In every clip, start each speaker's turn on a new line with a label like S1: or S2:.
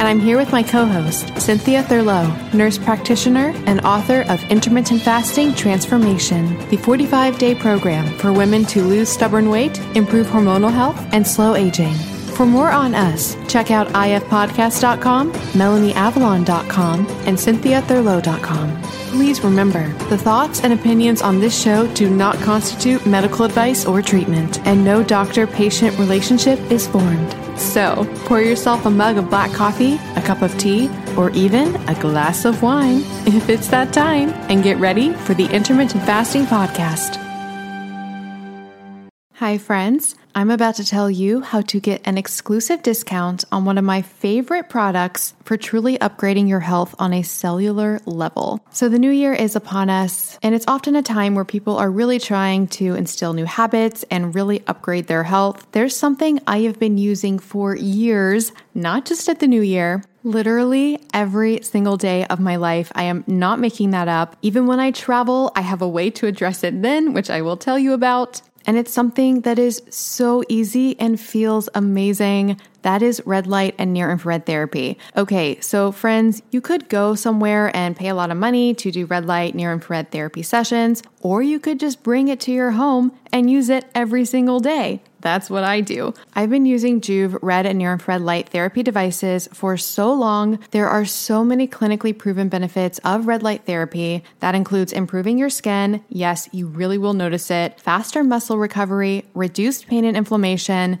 S1: And I'm here with my co host, Cynthia Thurlow, nurse practitioner and author of Intermittent Fasting Transformation, the 45 day program for women to lose stubborn weight, improve hormonal health, and slow aging. For more on us, check out ifpodcast.com, melanieavalon.com, and cynthiathurlow.com. Please remember, the thoughts and opinions on this show do not constitute medical advice or treatment, and no doctor patient relationship is formed. So, pour yourself a mug of black coffee, a cup of tea, or even a glass of wine if it's that time, and get ready for the Intermittent Fasting Podcast. Hi, friends. I'm about to tell you how to get an exclusive discount on one of my favorite products for truly upgrading your health on a cellular level. So, the new year is upon us, and it's often a time where people are really trying to instill new habits and really upgrade their health. There's something I have been using for years, not just at the new year, Literally every single day of my life. I am not making that up. Even when I travel, I have a way to address it then, which I will tell you about. And it's something that is so easy and feels amazing. That is red light and near infrared therapy. Okay, so friends, you could go somewhere and pay a lot of money to do red light, near infrared therapy sessions, or you could just bring it to your home and use it every single day. That's what I do. I've been using Joovv red and near infrared light therapy devices for so long. There are so many clinically proven benefits of red light therapy. That includes improving your skin. Yes, you really will notice it. Faster muscle recovery, reduced pain and inflammation,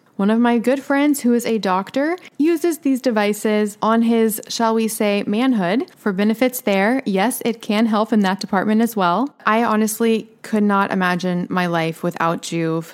S1: One of my good friends, who is a doctor, uses these devices on his, shall we say, manhood for benefits there. Yes, it can help in that department as well. I honestly could not imagine my life without Joovv.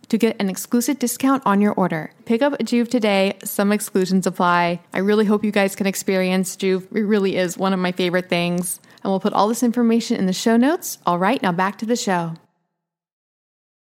S1: to get an exclusive discount on your order. Pick up Joovv today. Some exclusions apply. I really hope you guys can experience Joovv. It really is one of my favorite things. And we'll put all this information in the show notes. All right, now back to the show.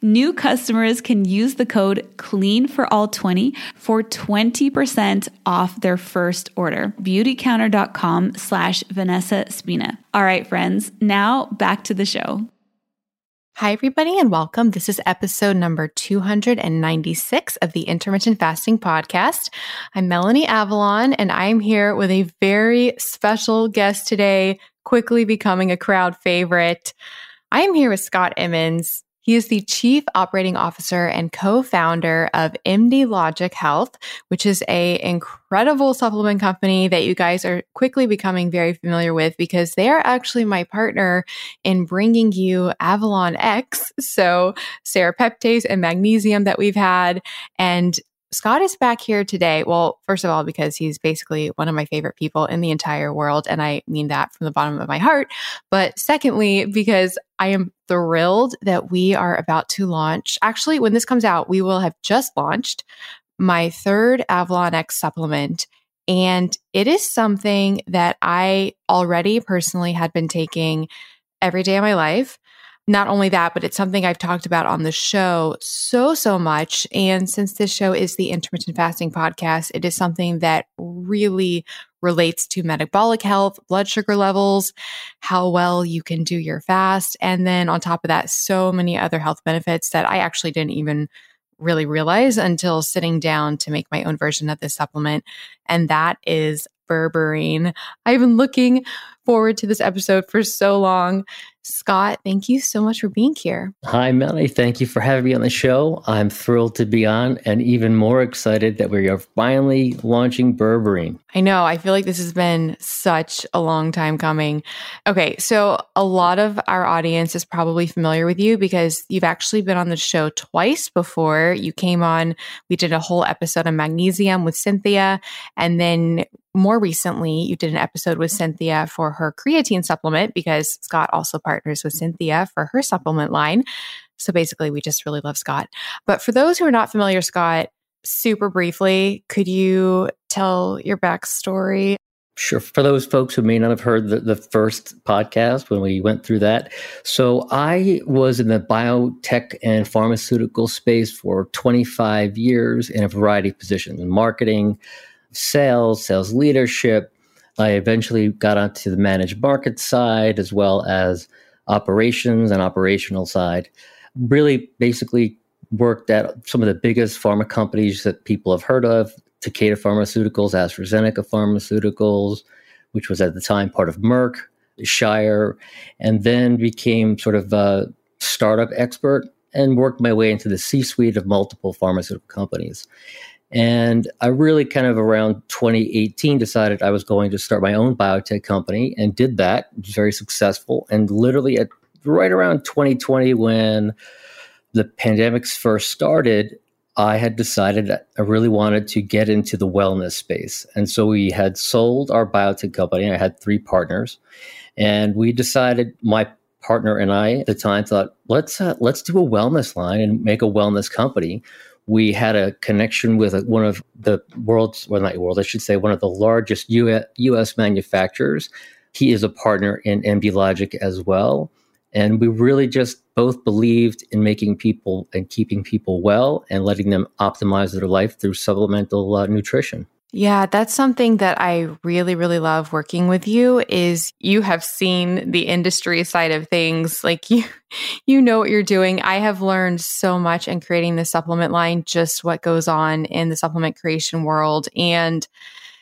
S2: New customers can use the code CLEAN for all 20 for 20% off their first order. Beautycounter.com slash Vanessa Spina. All right, friends, now back to the show.
S1: Hi, everybody, and welcome. This is episode number 296 of the Intermittent Fasting Podcast. I'm Melanie Avalon, and I'm here with a very special guest today, quickly becoming a crowd favorite. I am here with Scott Emmons. He is the chief operating officer and co-founder of MD Logic Health, which is a incredible supplement company that you guys are quickly becoming very familiar with because they are actually my partner in bringing you Avalon X, so serapeptase and magnesium that we've had and Scott is back here today. Well, first of all, because he's basically one of my favorite people in the entire world. And I mean that from the bottom of my heart. But secondly, because I am thrilled that we are about to launch. Actually, when this comes out, we will have just launched my third Avalon X supplement. And it is something that I already personally had been taking every day of my life not only that, but it's something I've talked about on the show so, so much. And since this show is the intermittent fasting podcast, it is something that really relates to metabolic health, blood sugar levels, how well you can do your fast. And then on top of that, so many other health benefits that I actually didn't even really realize until sitting down to make my own version of this supplement. And that is berberine. I've been looking forward to this episode for so long. Scott, thank you so much for being here.
S3: Hi, Melly. Thank you for having me on the show. I'm thrilled to be on and even more excited that we are finally launching berberine.
S1: I know. I feel like this has been such a long time coming. Okay. So, a lot of our audience is probably familiar with you because you've actually been on the show twice before. You came on, we did a whole episode on magnesium with Cynthia. And then more recently, you did an episode with Cynthia for her creatine supplement because Scott also partners with Cynthia for her supplement line. So basically, we just really love Scott. But for those who are not familiar, Scott, super briefly, could you tell your backstory?
S3: Sure. For those folks who may not have heard the, the first podcast when we went through that. So I was in the biotech and pharmaceutical space for 25 years in a variety of positions marketing, sales, sales leadership. I eventually got onto the managed market side as well as operations and operational side. Really basically worked at some of the biggest pharma companies that people have heard of Takeda Pharmaceuticals, AstraZeneca Pharmaceuticals, which was at the time part of Merck, Shire, and then became sort of a startup expert and worked my way into the C suite of multiple pharmaceutical companies. And I really kind of around 2018 decided I was going to start my own biotech company and did that. Very successful. And literally at right around 2020, when the pandemics first started, I had decided that I really wanted to get into the wellness space. And so we had sold our biotech company. I had three partners. And we decided, my partner and I at the time thought, let's, uh, let's do a wellness line and make a wellness company. We had a connection with one of the world's, well, not world, I should say, one of the largest US, manufacturers. He is a partner in MD Logic as well. And we really just both believed in making people and keeping people well and letting them optimize their life through supplemental uh, nutrition.
S1: Yeah, that's something that I really really love working with you is you have seen the industry side of things like you you know what you're doing. I have learned so much in creating the supplement line just what goes on in the supplement creation world and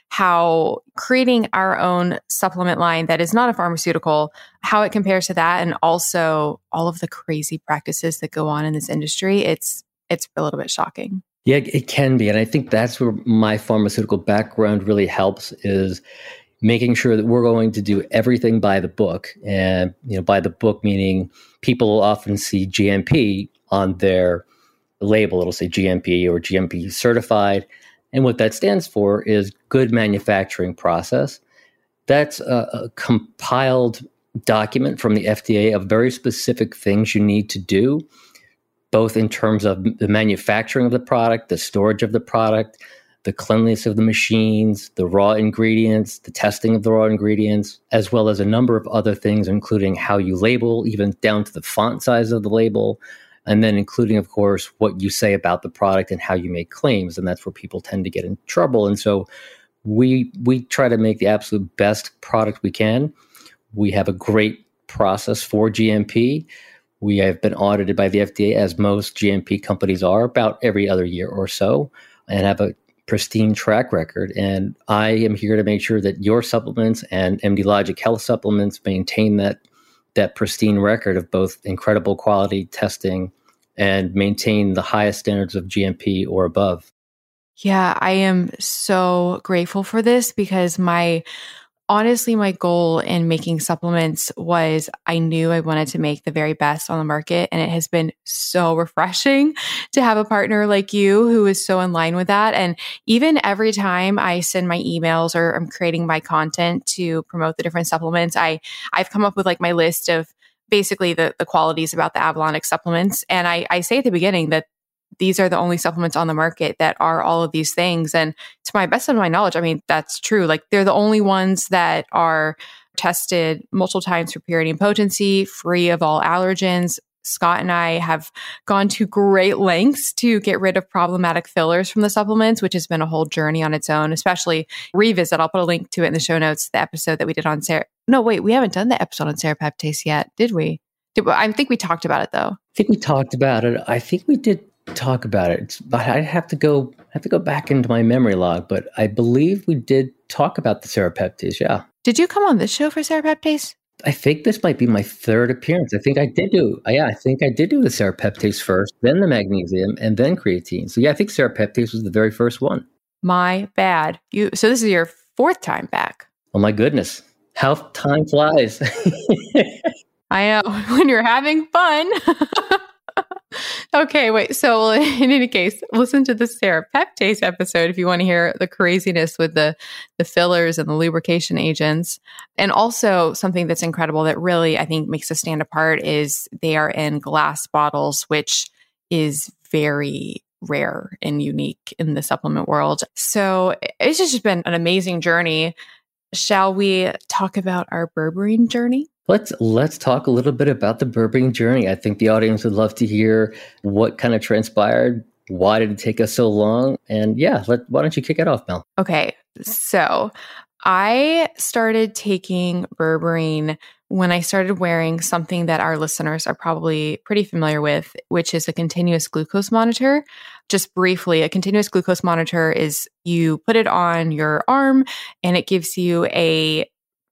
S1: how creating our own supplement line that is not a pharmaceutical, how it compares to that, and also all of the crazy practices that go on in this industry. It's it's a little bit shocking.
S3: Yeah, it can be, and I think that's where my pharmaceutical background really helps is making sure that we're going to do everything by the book, and you know, by the book meaning people often see GMP on their label. It'll say GMP or GMP certified and what that stands for is good manufacturing process. That's a, a compiled document from the FDA of very specific things you need to do, both in terms of the manufacturing of the product, the storage of the product, the cleanliness of the machines, the raw ingredients, the testing of the raw ingredients, as well as a number of other things, including how you label, even down to the font size of the label, and then including of course what you say about the product and how you make claims and that's where people tend to get in trouble. And so we we try to make the absolute best product we can. We have a great process for gmp we have been audited by the fda as most gmp companies are about every other year or so and have a pristine track record and i am here to make sure that your supplements and md logic health supplements maintain that that pristine record of both incredible quality testing and maintain the highest standards of GMP or above.
S1: Yeah, I am so grateful for this because my honestly, my goal in making supplements was I knew I wanted to make the very best on the market. And it has been so refreshing to have a partner like you who is so in line with that. And even every time I send my emails or I'm creating my content to promote the different supplements, I, I've come up with like my list of basically the, the qualities about the Avalon X supplements. And I, I say at the beginning that these are the only supplements on the market that are all of these things. And to my best of my knowledge, I mean, that's true. Like they're the only ones that are tested multiple times for purity and potency, free of all allergens. Scott and I have gone to great lengths to get rid of problematic fillers from the supplements, which has been a whole journey on its own, especially revisit. I'll put a link to it in the show notes, the episode that we did on Sarah. No, wait, we haven't done the episode on Sarah serapeptase yet, did we? Did, I think we talked about it though.
S3: I think we talked about it. I think we did talk about it. But I have to go have to go back into my memory log, but I believe we did talk about the serapeptase. Yeah.
S1: Did you come on this show for serapeptase?
S3: I think this might be my third appearance. I think I did do, yeah, I think I did do the serapeptase first, then the magnesium, and then creatine. So yeah, I think serapeptase was the very first one.
S1: My bad. You. So this is your fourth time back.
S3: Oh my goodness, how time flies.
S1: I know when you're having fun. okay, wait. So, in any case, listen to the serapeptase episode if you want to hear the craziness with the the fillers and the lubrication agents. And also, something that's incredible that really I think makes us stand apart is they are in glass bottles, which is very rare and unique in the supplement world. So, it's just been an amazing journey shall we talk about our berberine journey?
S3: Let's let's talk a little bit about the berberine journey. I think the audience would love to hear what kind of transpired. Why did it take us so long? And yeah, let, why don't you kick it off, Mel?
S1: Okay, so I started taking berberine when I started wearing something that our listeners are probably pretty familiar with, which is a continuous glucose monitor. Just briefly, a continuous glucose monitor is you put it on your arm and it gives you a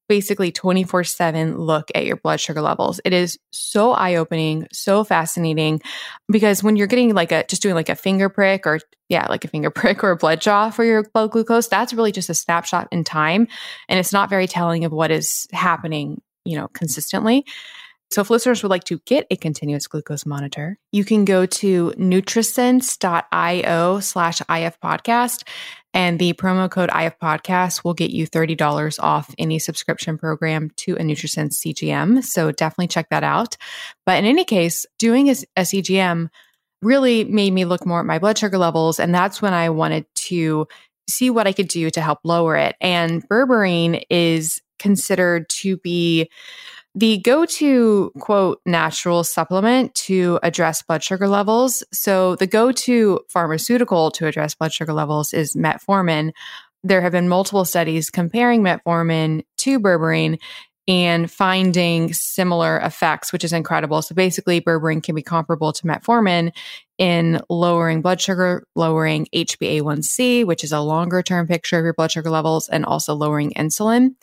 S1: basically 24 7 look at your blood sugar levels. It is so eye opening, so fascinating because when you're getting like a just doing like a finger prick or, yeah, like a finger prick or a blood draw for your blood glucose, that's really just a snapshot in time. And it's not very telling of what is happening, you know, consistently. So if listeners would like to get a continuous glucose monitor, you can go to nutrisense.io slash IF podcast and the promo code IF podcast will get you $30 off any subscription program to a NutriSense CGM. So definitely check that out. But in any case, doing a, a CGM really made me look more at my blood sugar levels. And that's when I wanted to see what I could do to help lower it. And berberine is considered to be the go to quote natural supplement to address blood sugar levels. So, the go to pharmaceutical to address blood sugar levels is metformin. There have been multiple studies comparing metformin to berberine and finding similar effects, which is incredible. So basically, berberine can be comparable to metformin in lowering blood sugar, lowering HbA1c, which is a longer term picture of your blood sugar levels, and also lowering insulin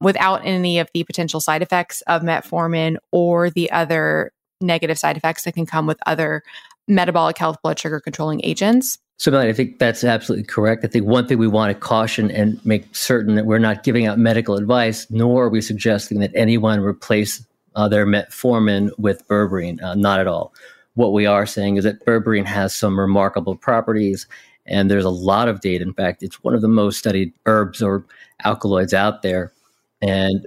S1: without any of the potential side effects of metformin or the other negative side effects that can come with other metabolic health blood sugar controlling agents.
S3: So, Melanie, I think that's absolutely correct. I think one thing we want to caution and make certain that we're not giving out medical advice, nor are we suggesting that anyone replace uh, their metformin with berberine. Uh, not at all. What we are saying is that berberine has some remarkable properties, and there's a lot of data. In fact, it's one of the most studied herbs or alkaloids out there. And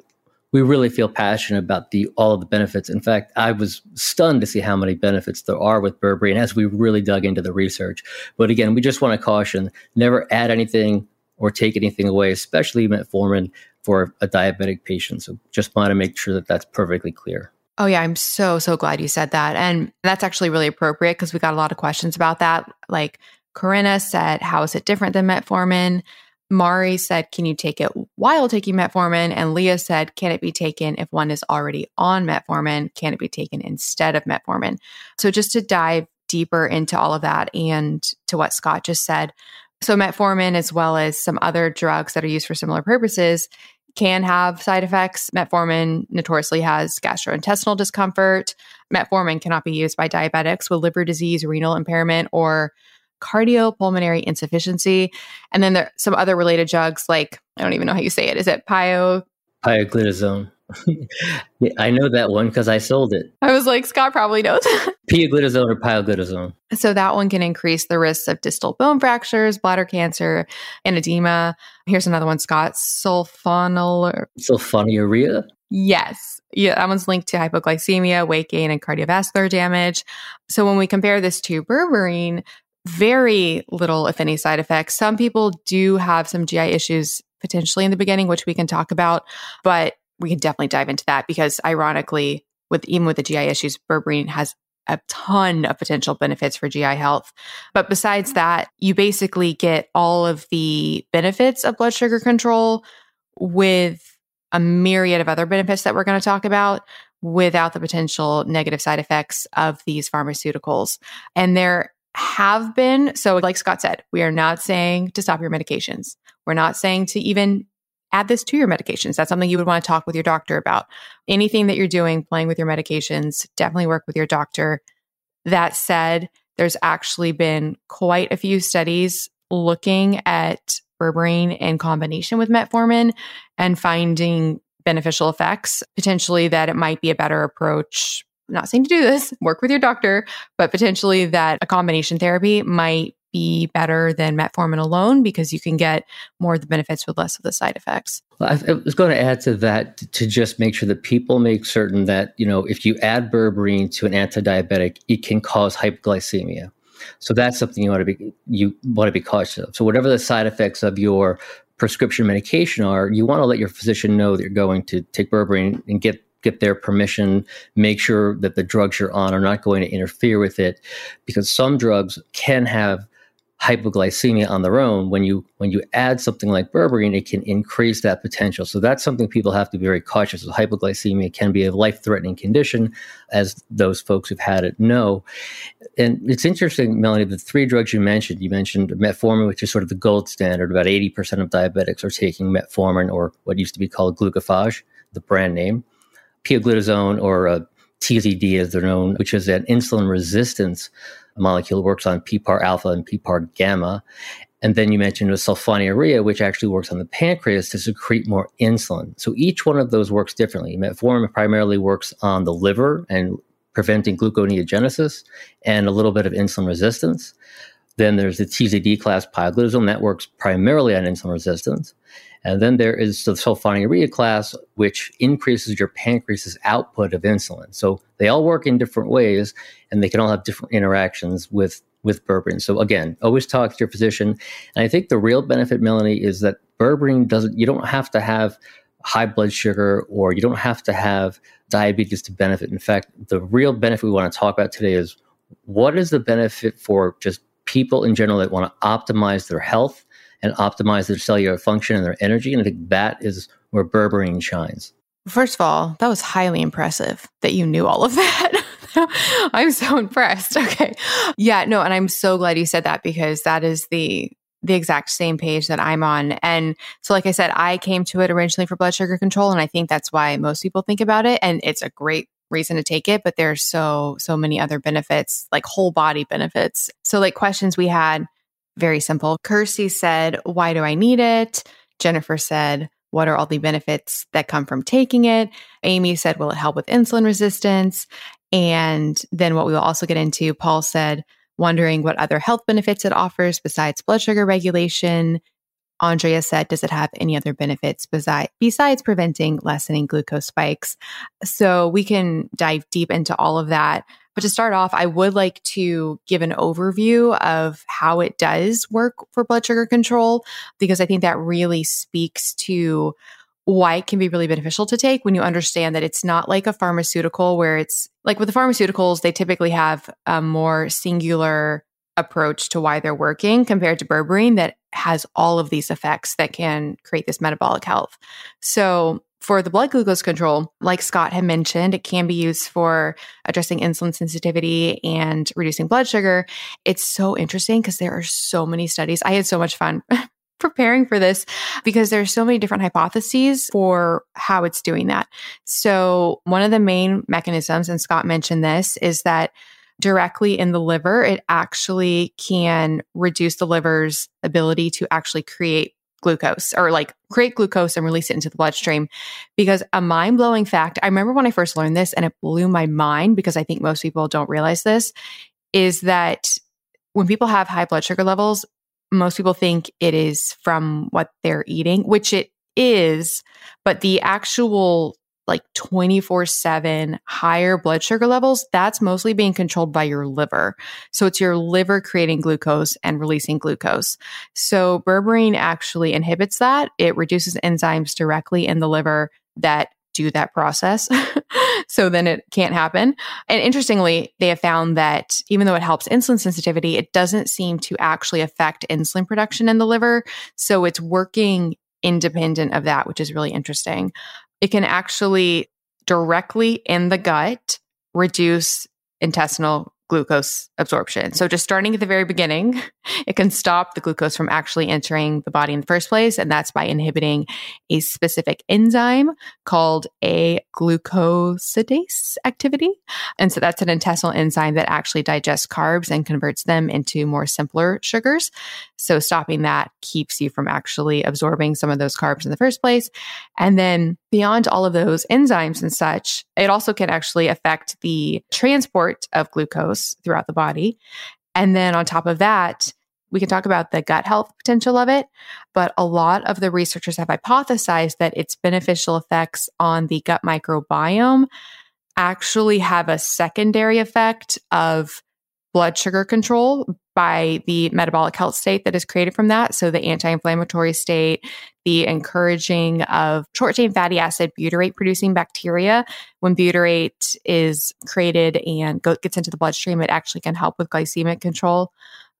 S3: we really feel passionate about the all of the benefits. In fact, I was stunned to see how many benefits there are with berberine as we really dug into the research. But again, we just want to caution: never add anything or take anything away, especially metformin for a diabetic patient. So just want to make sure that that's perfectly clear.
S1: Oh, yeah. I'm so, so glad you said that. And that's actually really appropriate because we got a lot of questions about that. Like Corinna said, how is it different than metformin? Mari said, Can you take it while taking metformin? And Leah said, Can it be taken if one is already on metformin? Can it be taken instead of metformin? So, just to dive deeper into all of that and to what Scott just said. So, metformin, as well as some other drugs that are used for similar purposes, can have side effects. Metformin notoriously has gastrointestinal discomfort. Metformin cannot be used by diabetics with liver disease, renal impairment, or cardiopulmonary insufficiency. And then there are some other related drugs like, I don't even know how you say it. Is it pio?
S3: Pioglitazone. yeah, I know that one because I sold it.
S1: I was like, Scott probably knows.
S3: Pioglitazone or pioglitazone.
S1: So that one can increase the risks of distal bone fractures, bladder cancer, and edema. Here's another one, Scott. Sulfonyl.
S3: Sulfonylurea?
S1: Yes. Yeah, that one's linked to hypoglycemia, weight gain, and cardiovascular damage. So when we compare this to berberine, very little, if any, side effects. Some people do have some GI issues potentially in the beginning, which we can talk about, but we can definitely dive into that because ironically, with even with the GI issues, berberine has a ton of potential benefits for GI health. But besides that, you basically get all of the benefits of blood sugar control with a myriad of other benefits that we're going to talk about without the potential negative side effects of these pharmaceuticals. And there have been. So, like Scott said, we are not saying to stop your medications. We're not saying to even add this to your medications. That's something you would want to talk with your doctor about. Anything that you're doing, playing with your medications, definitely work with your doctor. That said, there's actually been quite a few studies looking at berberine in combination with metformin and finding beneficial effects, potentially that it might be a better approach I'm not saying to do this, work with your doctor, but potentially that a combination therapy might be better than metformin alone because you can get more of the benefits with less of the side effects.
S3: Well, I, was going to add to that to just make sure that people make certain that, you know, if you add berberine to an anti-diabetic, it can cause hypoglycemia. So that's something you want to be you want to be cautious of. So whatever the side effects of your prescription medication are, you want to let your physician know that you're going to take berberine and get get their permission, make sure that the drugs you're on are not going to interfere with it, because some drugs can have hypoglycemia on their own. When you when you add something like berberine it can increase that potential. So that's something people have to be very cautious of. Hypoglycemia can be a life-threatening condition as those folks who've had it know. And it's interesting melanie the three drugs you mentioned. You mentioned metformin which is sort of the gold standard. About 80% of diabetics are taking metformin or what used to be called glucophage the brand name pioglitazone or uh, TZD as they're known which is an insulin resistance molecule works on PPAR alpha and PPAR gamma. And then you mentioned a sulfonylurea, which actually works on the pancreas to secrete more insulin. So each one of those works differently. Metformin primarily works on the liver and preventing gluconeogenesis and a little bit of insulin resistance. Then there's the TZD class pioglitazone that works primarily on insulin resistance. And then there is the sulfonylurea class, which increases your pancreas's output of insulin. So they all work in different ways, and they can all have different interactions with with berberine. So again, always talk to your physician. And I think the real benefit, Melanie, is that berberine doesn't. You don't have to have high blood sugar or you don't have to have diabetes to benefit. In fact, the real benefit we want to talk about today is what is the benefit for just people in general that want to optimize their health and optimize their cellular function and their energy. And I think that is where berberine shines.
S1: First of all, that was highly impressive that you knew all of that. I'm so impressed. Okay. Yeah, no, and I'm so glad you said that because that is the the exact same page that I'm on. And so like I said, I came to it originally for blood sugar control and I think that's why most people think about it and it's a great reason to take it, but there's so so many other benefits, like whole body benefits. So like questions we had very simple. Kirsty said, Why do I need it? Jennifer said, What are all the benefits that come from taking it? Amy said, Will it help with insulin resistance? And then what we will also get into, Paul said, wondering what other health benefits it offers besides blood sugar regulation. Andrea said, Does it have any other benefits besides, besides preventing lessening glucose spikes? So we can dive deep into all of that. But to start off, I would like to give an overview of how it does work for blood sugar control, because I think that really speaks to why it can be really beneficial to take when you understand that it's not like a pharmaceutical where it's like with the pharmaceuticals, they typically have a more singular approach to why they're working compared to berberine that has all of these effects that can create this metabolic health. So for the blood glucose control, like Scott had mentioned, it can be used for addressing insulin sensitivity and reducing blood sugar. It's so interesting because there are so many studies. I had so much fun preparing for this because there's so many different hypotheses for how it's doing that. So, one of the main mechanisms, and Scott mentioned this, is that directly in the liver, it actually can reduce the liver's ability to actually create glucose or like create glucose and release it into the bloodstream. Because a mind blowing fact, I remember when I first learned this and it blew my mind because I think most people don't realize this is that when people have high blood sugar levels, most people think it is from what they're eating, which it is, but the actual like 24 7 higher blood sugar levels, that's mostly being controlled by your liver. So it's your liver creating glucose and releasing glucose. So berberine actually inhibits that. It reduces enzymes directly in the liver that do that process. so then it can't happen. And interestingly, they have found that even though it helps insulin sensitivity, it doesn't seem to actually affect insulin production in the liver. So it's working independent of that, which is really interesting it can actually directly in the gut reduce intestinal glucose absorption. So just starting at the very beginning, it can stop the glucose from actually entering the body in the first place. And that's by inhibiting a specific enzyme called a glucosidase activity. And so that's an intestinal enzyme that actually digests carbs and converts them into more simpler sugars. So stopping that keeps you from actually absorbing some of those carbs in the first place. And then beyond all of those enzymes and such, it also can actually affect the transport of glucose throughout the body. And then on top of that, we can talk about the gut health potential of it, but a lot of the researchers have hypothesized that its beneficial effects on the gut microbiome actually have a secondary effect of blood sugar control by the metabolic health state that is created from that. So the anti inflammatory state, the encouraging of short chain fatty acid butyrate producing bacteria. When butyrate is created and go, gets into the bloodstream, it actually can help with glycemic control.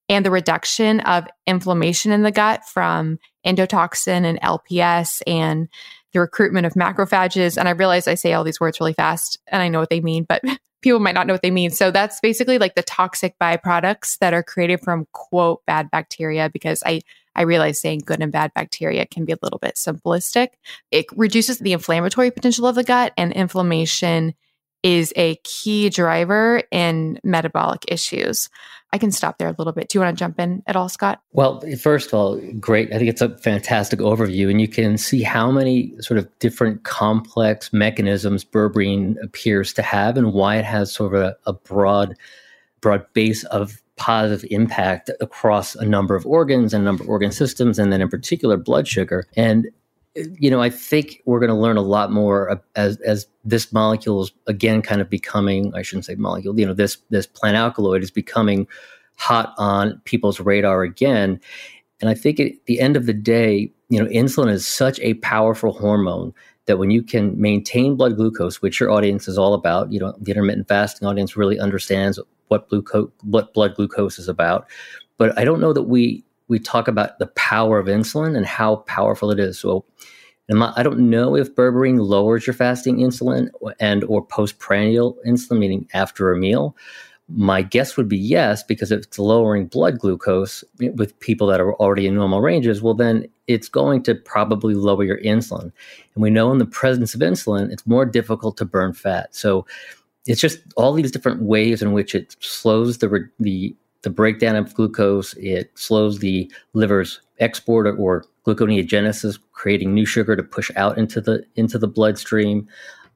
S1: And the reduction of inflammation in the gut from endotoxin and LPS and the recruitment of macrophages. And I realize I say all these words really fast and I know what they mean, but people might not know what they mean. So that's basically like the toxic byproducts that are created from quote bad bacteria because I I realize saying good and bad bacteria can be a little bit simplistic. It reduces the inflammatory potential of the gut and inflammation is a key driver in metabolic issues. I can stop there a little bit. Do you want to jump in at all, Scott?
S3: Well, first of all, great. I think it's a fantastic overview, and you can see how many sort of different complex mechanisms berberine appears to have, and why it has sort of a, a broad, broad base of positive impact across a number of organs and a number of organ systems, and then in particular blood sugar. And you know, I think we're going to learn a lot more as as this molecule is again kind of becoming. I shouldn't say molecule. You know, this this plant alkaloid is becoming hot on people's radar again. And I think at the end of the day, you know, insulin is such a powerful hormone that when you can maintain blood glucose, which your audience is all about, you know, the intermittent fasting audience really understands what glucose, what blood glucose is about. But I don't know that we we talk about the power of insulin and how powerful it is. So I don't know if berberine lowers your fasting insulin and or postprandial insulin, meaning after a meal. My guess would be yes, because if it's lowering blood glucose with people that are already in normal ranges, well, then it's going to probably lower your insulin. And we know in the presence of insulin, it's more difficult to burn fat. So it's just all these different ways in which it slows the the the breakdown of glucose. It slows the liver's export or gluconeogenesis, creating new sugar to push out into the into the bloodstream.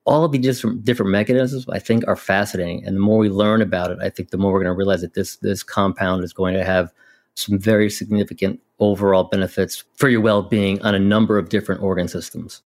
S3: All of these different different mechanisms, I think, are fascinating. And the more we learn about it, I think the more we're going to realize that this this compound is going to have some very significant overall benefits for your well-being on a number of different organ systems.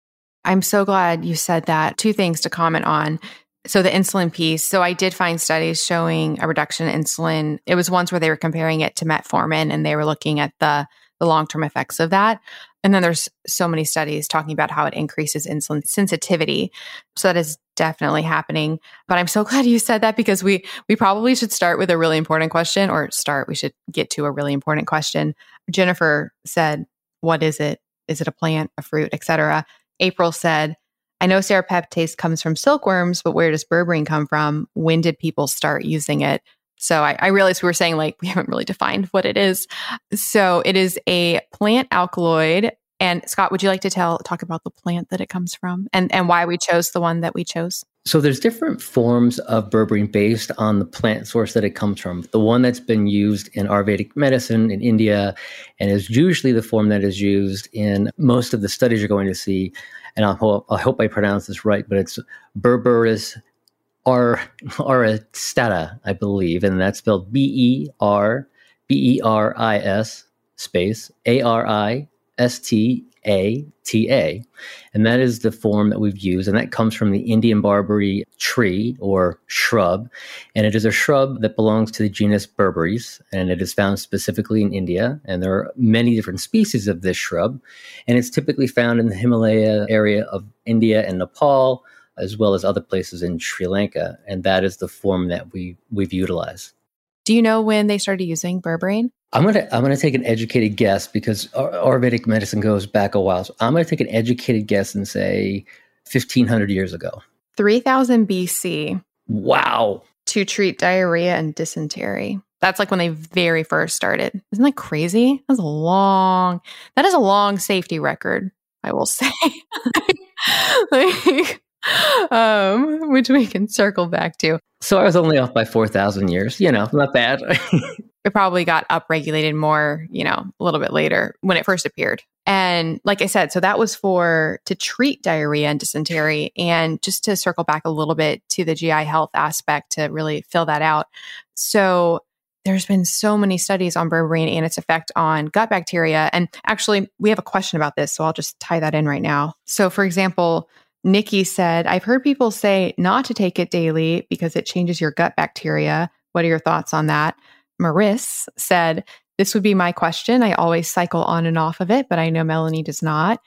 S1: I'm so glad you said that. Two things to comment on. So the insulin piece. So I did find studies showing a reduction in insulin. It was ones where they were comparing it to metformin and they were looking at the the long-term effects of that. And then there's so many studies talking about how it increases insulin sensitivity. So that is definitely happening. But I'm so glad you said that because we we probably should start with a really important question or start we should get to a really important question. Jennifer said, "What is it? Is it a plant, a fruit, etc." April said, I know serrapeptase comes from silkworms, but where does berberine come from? When did people start using it? So I, I realized we were saying like we haven't really defined what it is. So it is a plant alkaloid. And Scott, would you like to tell talk about the plant that it comes from and, and why we chose the one that we chose?
S3: So there's different forms of berberine based on the plant source that it comes from. The one that's been used in Ayurvedic medicine in India and is usually the form that is used in most of the studies you're going to see and I hope, I hope I pronounce this right, but it's Berberis ar, aristata, I believe, and that's spelled B E R B E R I S space A R I S T A T A. And that is the form that we've used. And that comes from the Indian barberry tree or shrub. And it is a shrub that belongs to the genus Berberis. And it is found specifically in India. And there are many different species of this shrub. And it's typically found in the Himalaya area of India and Nepal, as well as other places in Sri Lanka. And that is the form that we, we've utilized.
S1: Do you know when they started using berberine?
S3: I'm gonna I'm gonna take an educated guess because Ayurvedic medicine goes back a while. So I'm gonna take an educated guess and say 1500 years ago.
S1: 3000 BC.
S3: Wow.
S1: To treat diarrhea and dysentery. That's like when they very first started. Isn't that crazy? That's a long. That is a long safety record. I will say. like, um, which we can circle back to.
S3: So I was only off by 4,000 years. You know, not bad.
S1: it probably got upregulated more, you know, a little bit later when it first appeared. And like I said, so that was for to treat diarrhea and dysentery. And just to circle back a little bit to the GI health aspect to really fill that out. So there's been so many studies on berberine and its effect on gut bacteria. And actually, we have a question about this. So I'll just tie that in right now. So, for example, Nikki said, I've heard people say not to take it daily because it changes your gut bacteria. What are your thoughts on that? Maris said, This would be my question. I always cycle on and off of it, but I know Melanie does not.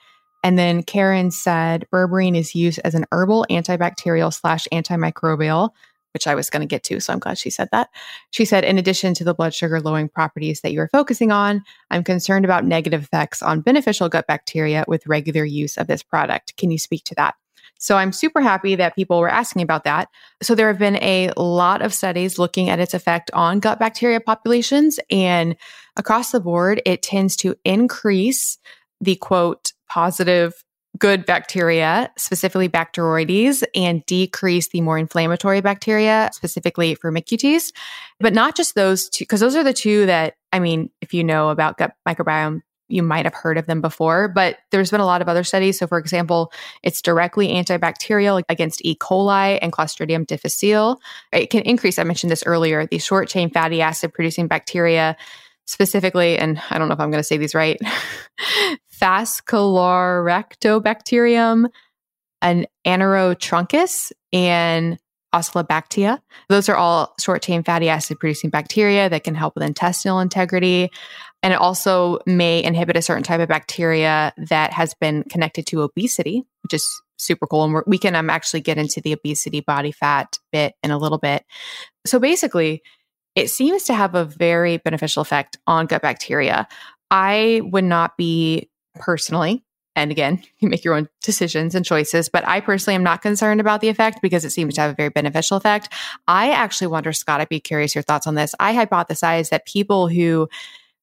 S1: And then Karen said, Berberine is used as an herbal antibacterial slash antimicrobial, which I was going to get to. So I'm glad she said that. She said, in addition to the blood sugar lowering properties that you are focusing on, I'm concerned about negative effects on beneficial gut bacteria with regular use of this product. Can you speak to that? So I'm super happy that people were asking about that. So there have been a lot of studies looking at its effect on gut bacteria populations. And across the board, it tends to increase the quote positive good bacteria, specifically Bacteroides, and decrease the more inflammatory bacteria, specifically Firmicutes. But not just those two, because those are the two that, I mean, if you know about gut microbiome, you might have heard of them before, but there's been a lot of other studies. So, for example, it's directly antibacterial against E. coli and Clostridium difficile. It can increase, I mentioned this earlier, the short chain fatty acid producing bacteria, specifically, and I don't know if I'm going to say these right, Phascolarctobacterium, an Anaerotruncus, and Oscillibacter. Those are all short chain fatty acid producing bacteria that can help with intestinal integrity. And it also may inhibit a certain type of bacteria that has been connected to obesity, which is super cool. And we can um, actually get into the obesity body fat bit in a little bit. So basically, it seems to have a very beneficial effect on gut bacteria. I would not be personally and again, you make your own decisions and choices, but I personally am not concerned about the effect because it seems to have a very beneficial effect. I actually wonder, Scott, I'd be curious your thoughts on this. I hypothesize that people who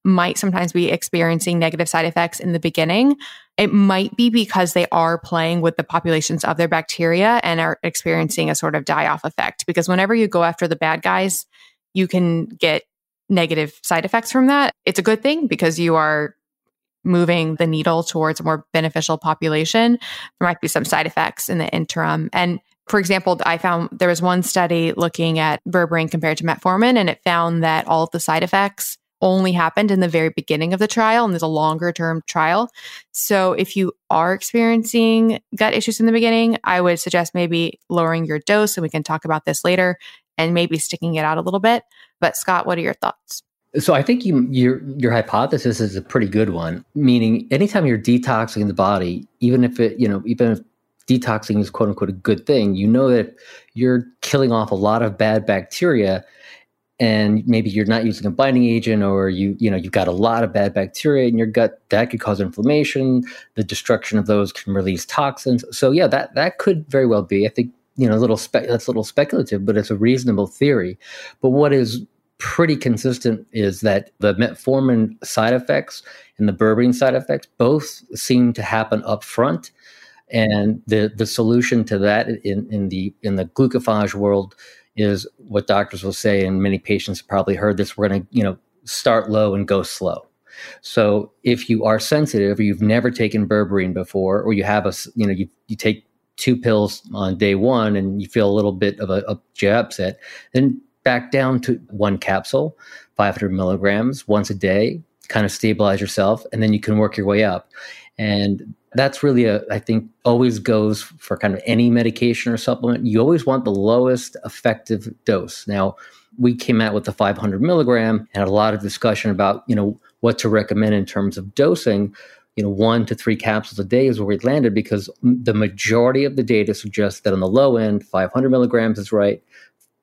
S1: might sometimes be experiencing negative side effects in the beginning, it might be because they are playing with the populations of their bacteria and are experiencing a sort of die off effect. Because whenever you go after the bad guys, you can get negative side effects from that. It's a good thing because you are moving the needle towards a more beneficial population, there might be some side effects in the interim. And for example, I found there was one study looking at berberine compared to metformin, and it found that all of the side effects only happened in the very beginning of the trial, and there's a longer term trial. So if you are experiencing gut issues in the beginning, I would suggest maybe lowering your dose, and we can talk about this later, and maybe sticking it out a little bit. But Scott, what are your thoughts?
S3: So I think you, your your hypothesis is a pretty good one. Meaning, anytime you're detoxing the body, even if it you know even if detoxing is quote unquote a good thing, you know that you're killing off a lot of bad bacteria, and maybe you're not using a binding agent, or you you know you've got a lot of bad bacteria in your gut that could cause inflammation. The destruction of those can release toxins. So yeah, that that could very well be. I think you know a little spe- that's a little speculative, but it's a reasonable theory. But what is pretty consistent is that the metformin side effects and the berberine side effects both seem to happen up front. And the, the solution to that in, in the in the glucophage world is what doctors will say, and many patients have probably heard this, we're gonna, you know, start low and go slow. So if you are sensitive or you've never taken berberine before, or you have a, you know, you, you take two pills on day one and you feel a little bit of a, a upset, then back down to one capsule, 500 milligrams once a day, kind of stabilize yourself, and then you can work your way up. And that's really a, I think, always goes for kind of any medication or supplement. You always want the lowest effective dose. Now, we came out with the 500 milligram and a lot of discussion about, you know, what to recommend in terms of dosing. You know, one to three capsules a day is where we landed because the majority of the data suggests that on the low end, 500 milligrams is right.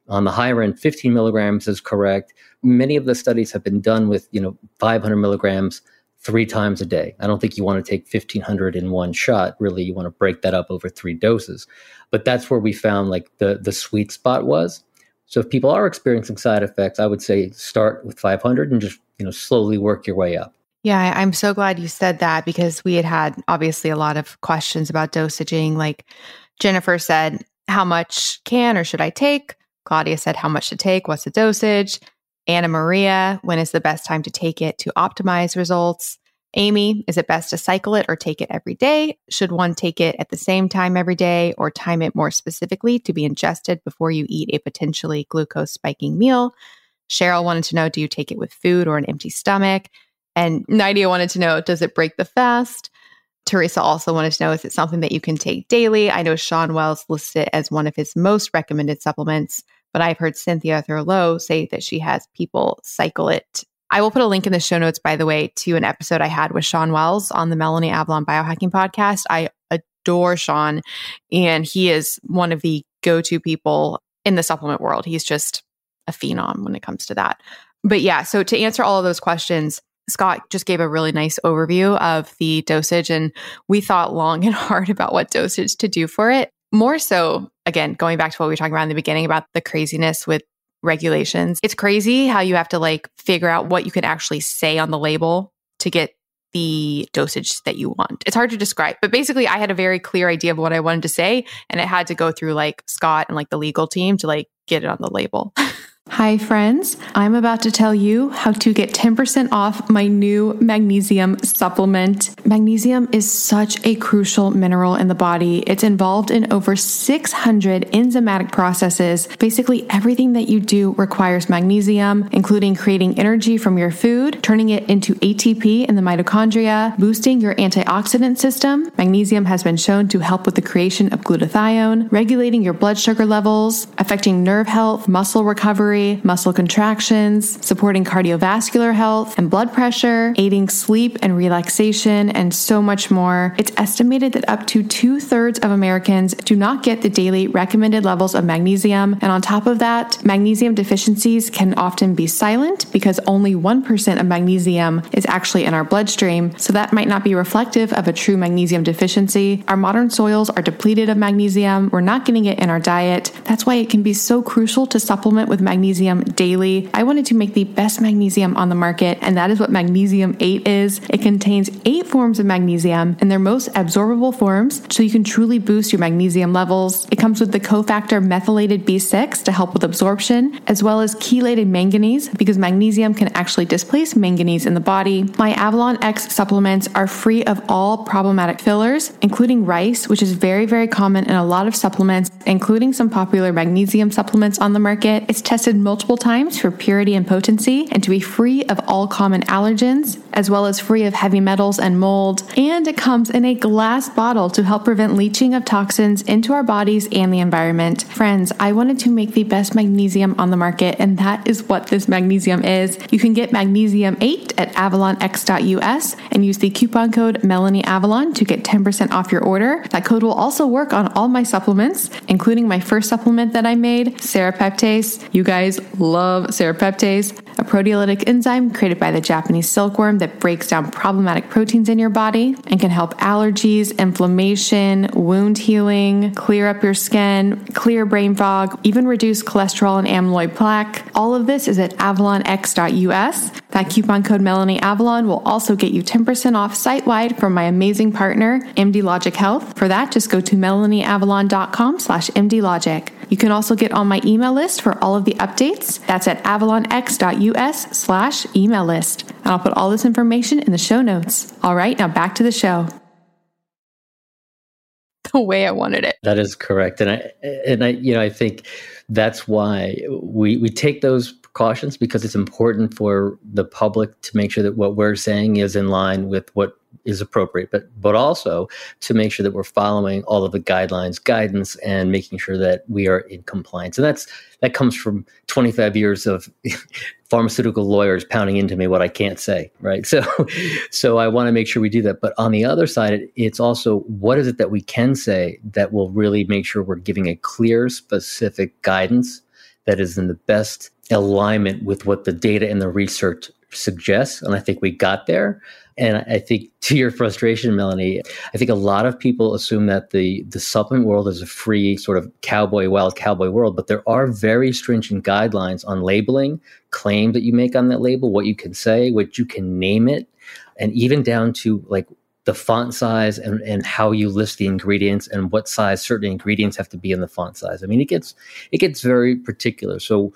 S3: On the higher end, 15 milligrams is correct. Many of the studies have been done with, you know, 500 milligrams three times a day. I don't think you want to take 1500 in one shot. Really, you want to break that up over three doses. But that's where we found like the the sweet spot was. So if people are experiencing side effects, I would say start with 500 and just, you know, slowly work your way up.
S1: Yeah, I'm so glad you said that because we had had obviously a lot of questions about dosaging. Like Jennifer said, how much can or should I take? Claudia said how much to take, what's the dosage. Anna Maria, when is the best time to take it to optimize results? Amy, is it best to cycle it or take it every day? Should one take it at the same time every day or time it more specifically to be ingested before you eat a potentially glucose spiking meal? Cheryl wanted to know do you take it with food or an empty stomach? And Nydia wanted to know does it break the fast? Teresa also wanted to know is it something that you can take daily? I know Shawn Wells listed it as one of his most recommended supplements but I've heard Cynthia Thurlow say that she has people cycle it. I will put a link in the show notes, by the way, to an episode I had with Shawn Wells on the Melanie Avalon Biohacking Podcast. I adore Shawn, and he is one of the go to people in the supplement world. He's just a phenom when it comes to that. But yeah, so to answer all of those questions, Scott just gave a really nice overview of the dosage, and we thought long and hard about what dosage to do for it. More so, again, going back to what we were talking about in the beginning about the craziness with regulations. It's crazy how you have to like figure out what you can actually say on the label to get the dosage that you want. It's hard to describe, but basically I had a very clear idea of what I wanted to say and it had to go through like Scott and like the legal team to like get it on the label. Hi, friends. I'm about to tell you how to get 10% off my new magnesium supplement. Magnesium is such a crucial mineral in the body. It's involved in over 600 enzymatic processes. Basically, everything that you do requires magnesium, including creating energy from your food, turning it into ATP in the mitochondria, boosting your antioxidant system. Magnesium has been shown to help with the creation of glutathione, regulating your blood sugar levels, affecting nerve health, muscle recovery recovery, muscle contractions, supporting cardiovascular health and blood pressure, aiding sleep and relaxation, and so much more. It's estimated that up to two thirds of Americans do not get the daily recommended levels of magnesium. And on top of that, magnesium deficiencies can often be silent because only 1% of magnesium is actually in our bloodstream. So that might not be reflective of a true magnesium deficiency. Our modern soils are depleted of magnesium. We're not getting it in our diet. That's why it can be so crucial to supplement with magnesium magnesium daily. I wanted to make the best magnesium on the market, and that is what Magnesium 8 is. It contains eight forms of magnesium in their most absorbable forms, so you can truly boost your magnesium levels. It comes with the cofactor methylated B6 to help with absorption, as well as chelated manganese, because magnesium can actually displace manganese in the body. My Avalon X supplements are free of all problematic fillers, including rice, which is very, very common in a lot of supplements, including some popular magnesium supplements on the market. It's tested multiple times for purity and potency and to be free of all common allergens, as well as free of heavy metals and mold. And it comes in a glass bottle to help prevent leaching of toxins into our bodies and the environment. Friends, I wanted to make the best magnesium on the market, and that is what this magnesium is. You can get magnesium 8 at avalonx.us and use the coupon code MelanieAvalon to get 10% off your order. That code will also work on all my supplements, including my first supplement that I made, Serapeptase. You guys guys love serapeptase, a proteolytic enzyme created by the Japanese silkworm that breaks down problematic proteins in your body and can help allergies, inflammation, wound healing, clear up your skin, clear brain fog, even reduce cholesterol and amyloid plaque. All of this is at avalonx.us. That coupon code Melanie Avalon will also get you 10% off site wide from my amazing partner, MD Logic Health. For that, just go to melanieavalon.com slash mdlogic. You can also get on my email list for all of the updates. That's at avalonx.us slash email list. And I'll put all this information in the show notes. All right, now back to the show. The way I wanted it.
S3: That is correct. And I and I you know, I think that's why we we take those precautions because it's important for the public to make sure that what we're saying is in line with what is appropriate, but but also to make sure that we're following all of the guidelines, guidance, and making sure that we are in compliance. And that's that comes from 25 years of pharmaceutical lawyers pounding into me what I can't say, right? So so I want to make sure we do that. But on the other side, it's also what is it that we can say that will really make sure we're giving a clear, specific guidance that is in the best alignment with what the data and the research suggests. And I think we got there. And I think to your frustration, Melanie, I think a lot of people assume that the, the supplement world is a free sort of cowboy, wild cowboy world, but there are very stringent guidelines on labeling, claim that you make on that label, what you can say, what you can name it, and even down to like the font size and, and how you list the ingredients and what size certain ingredients have to be in the font size. I mean, it gets it gets very particular. So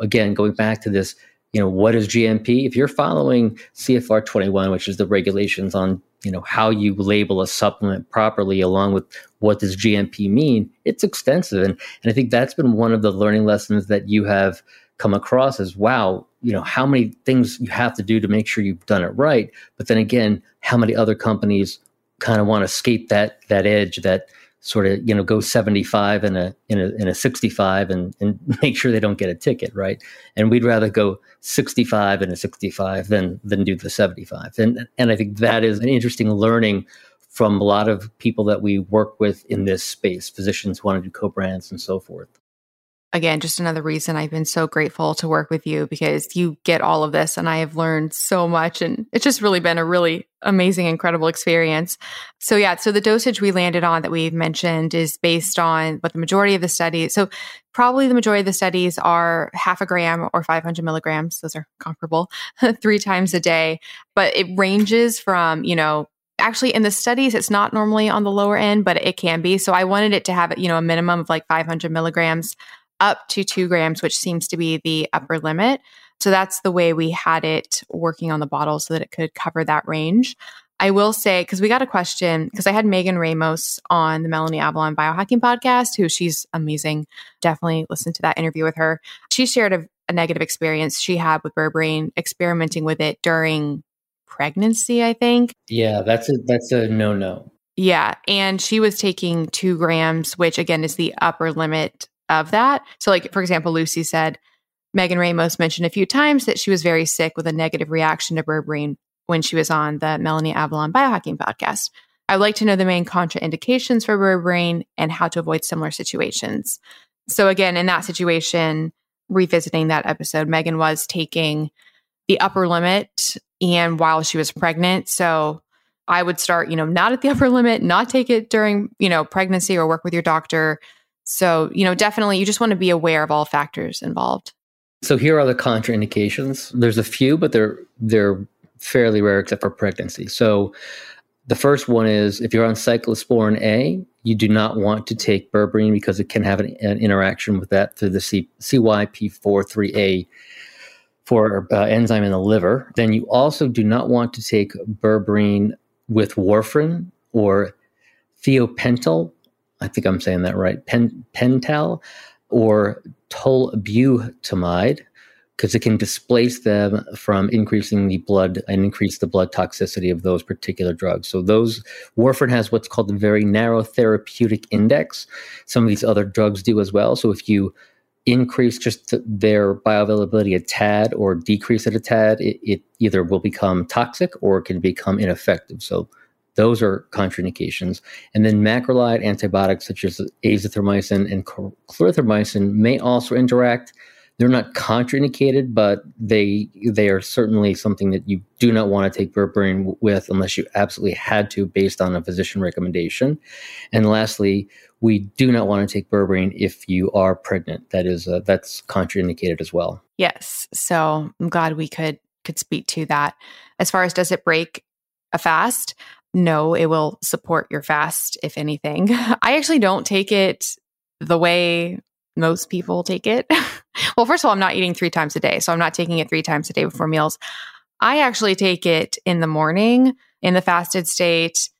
S3: again, going back to this, you know, what is GMP? If you're following CFR 21, which is the regulations on, you know, how you label a supplement properly, along with what does GMP mean, it's extensive. And, and I think that's been one of the learning lessons that you have come across as wow, you know, how many things you have to do to make sure you've done it right. But then again, how many other companies kind of want to escape that that edge, that sort of you know go 75 and a in a in a 65 and and make sure they don't get a ticket right? And we'd rather go 65 and a 65 than than do the 75 and and i think that is an interesting learning from a lot of people that we work with in this space physicians want to do co-brands and so forth
S1: again, just another reason I've been so grateful to work with you because you get all of this and I have learned so much. And it's just really been a really amazing, incredible experience. So, yeah, so the dosage we landed on that we've mentioned is based on what the majority of the studies. So, probably the majority of the studies are half a gram or 500 milligrams. Those are comparable three times a day. But it ranges from, you know, actually in the studies it's not normally on the lower end but it can be so i wanted it to have you know a minimum of like 500 milligrams up to two grams, which seems to be the upper limit. So that's the way we had it working on the bottle so that it could cover that range. I will say, because we got a question, because I had Megan Ramos on the Melanie Avalon Biohacking podcast, who she's amazing. Definitely listen to that interview with her. She shared a, a negative experience she had with berberine, experimenting with it during pregnancy, I think.
S3: Yeah, that's a that's a no no.
S1: Yeah. And she was taking two grams, which again is the upper limit of that. So, like, for example, Lucy said, Megan Ramos mentioned a few times that she was very sick with a negative reaction to berberine when she was on the Melanie Avalon biohacking podcast. I would like to know the main contraindications for berberine and how to avoid similar situations. So, again, in that situation, revisiting that episode, Megan was taking the upper limit and while she was pregnant. So, I would start, you know, not at the upper limit, not take it during, you know, pregnancy or work with your doctor so, you know, definitely you just want to be aware of all factors involved.
S3: So here are the contraindications. There's a few, but they're they're fairly rare except for pregnancy. So the first one is if you're on cyclosporin A, you do not want to take berberine because it can have an, an interaction with that through the C, CYP43A for uh, enzyme in the liver. Then you also do not want to take berberine with warfarin or thiopental I think I'm saying that right, pen, pental or tolbutamide, because it can displace them from increasing the blood and increase the blood toxicity of those particular drugs. So those warfarin has what's called a very narrow therapeutic index. Some of these other drugs do as well. So if you increase just their bioavailability a tad or decrease it a tad, it, it either will become toxic or it can become ineffective. So those are contraindications. And then macrolide antibiotics such as azithromycin and clarithromycin may also interact. They're not contraindicated, but they they are certainly something that you do not want to take berberine with unless you absolutely had to based on a physician recommendation. And lastly, we do not want to take berberine if you are pregnant. That is uh, that's contraindicated as well.
S1: Yes. So I'm glad we could could speak to that. As far as does it break a fast? No, it will support your fast, if anything. I actually don't take it the way most people take it. well, first of all, I'm not eating three times a day. So I'm not taking it three times a day before meals. I actually take it in the morning in the fasted state.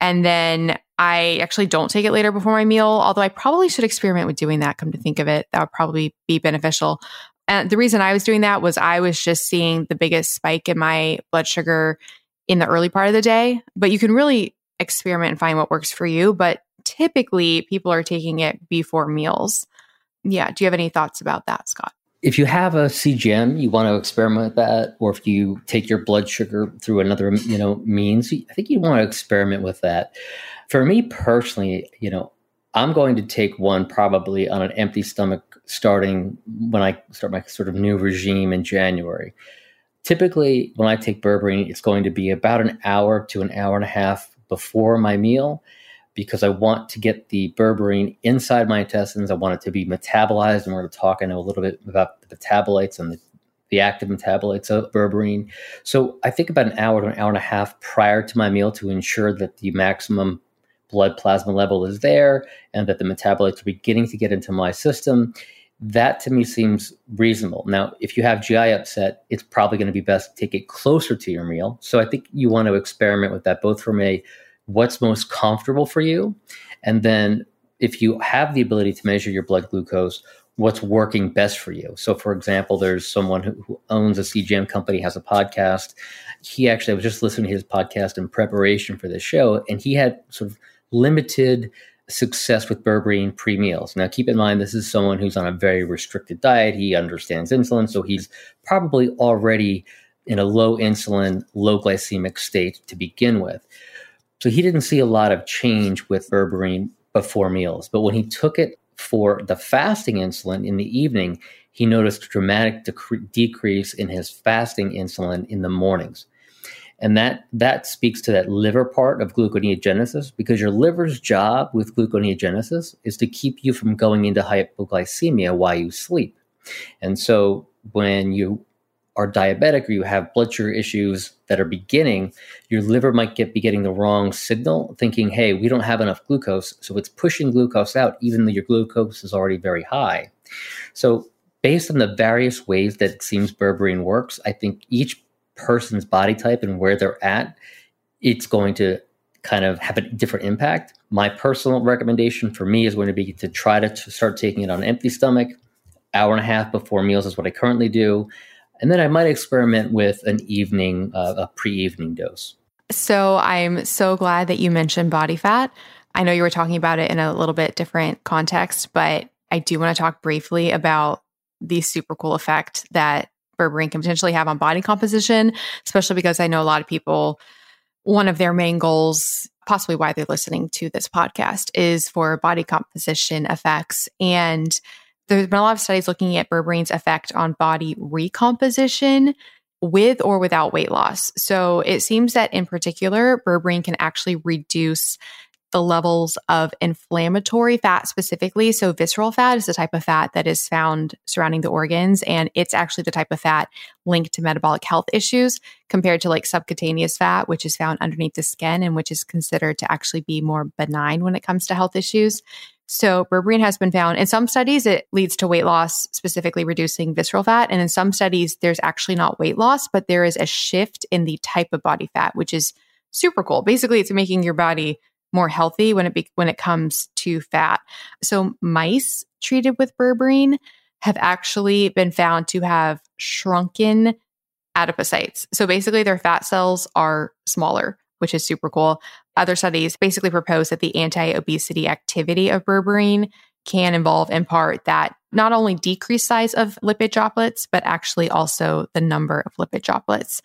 S1: And then I actually don't take it later before my meal, although I probably should experiment with doing that. Come to think of it, that would probably be beneficial. And the reason I was doing that was I was just seeing the biggest spike in my blood sugar in the early part of the day, but you can really experiment and find what works for you. But typically, people are taking it before meals. Yeah. Do you have any thoughts about that, Scott?
S3: If you have a CGM, you want to experiment with that, or if you take your blood sugar through another, you know, means, I think you want to experiment with that. For me personally, you know, I'm going to take one probably on an empty stomach starting when I start my sort of new regime in January. Typically, when I take berberine, it's going to be about an hour to an hour and a half before my meal because I want to get the berberine inside my intestines. I want it to be metabolized. And we're going to talk, I know, a little bit about the metabolites and the, the active metabolites of berberine. So I think about an hour to an hour and a half prior to my meal to ensure that the maximum blood plasma level is there and that the metabolites are beginning to get into my system that to me seems reasonable. Now, if you have GI upset, it's probably going to be best to take it closer to your meal. So I think you want to experiment with that both from a what's most comfortable for you, and then if you have the ability to measure your blood glucose, what's working best for you. So, for example, there's someone who, who owns a CGM company, has a podcast. He actually, I was just listening to his podcast in preparation for this show, and he had sort of limited success with berberine pre meals. Now, keep in mind, this is someone who's on a very restricted diet. He understands insulin, so he's probably already in a low insulin, low glycemic state to begin with. So he didn't see a lot of change with berberine before meals. But when he took it for the fasting insulin in the evening, he noticed a dramatic dec- decrease in his fasting insulin in the mornings. And that, that speaks to that liver part of gluconeogenesis because your liver's job with gluconeogenesis is to keep you from going into hypoglycemia while you sleep. And so when you are diabetic or you have blood sugar issues that are beginning, your liver might get be getting the wrong signal, thinking, "Hey, we don't have enough glucose," so it's pushing glucose out, even though your glucose is already very high. So, based on the various ways that it seems berberine works, I think each person's body type and where they're at, it's going to kind of have a different impact. My personal recommendation for me is going to be to try to, to start taking it on an empty stomach. Hour and a half before meals is what I currently do and then I might experiment with an evening, uh, a pre evening dose.
S1: So I'm so glad that you mentioned body fat. I know you were talking about it in a little bit different context, but I do want to talk briefly about the super cool effect that berberine can potentially have on body composition, especially because I know a lot of people, one of their main goals, possibly why they're listening to this podcast, is for body composition effects. And there's been a lot of studies looking at berberine's effect on body recomposition with or without weight loss. So it seems that in particular, berberine can actually reduce the levels of inflammatory fat specifically. So, visceral fat is the type of fat that is found surrounding the organs, and it's actually the type of fat linked to metabolic health issues compared to like subcutaneous fat, which is found underneath the skin and which is considered to actually be more benign when it comes to health issues. So berberine has been found in some studies, it leads to weight loss, specifically reducing visceral fat. And in some studies, there's actually not weight loss, but there is a shift in the type of body fat, which is super cool. Basically, it's making your body more healthy when it be- when it comes to fat. So mice treated with berberine have actually been found to have shrunken adipocytes. So basically their fat cells are smaller, which is super cool. Other studies basically propose that the anti obesity activity of berberine can involve, in part, that not only decreased size of lipid droplets, but actually also the number of lipid droplets.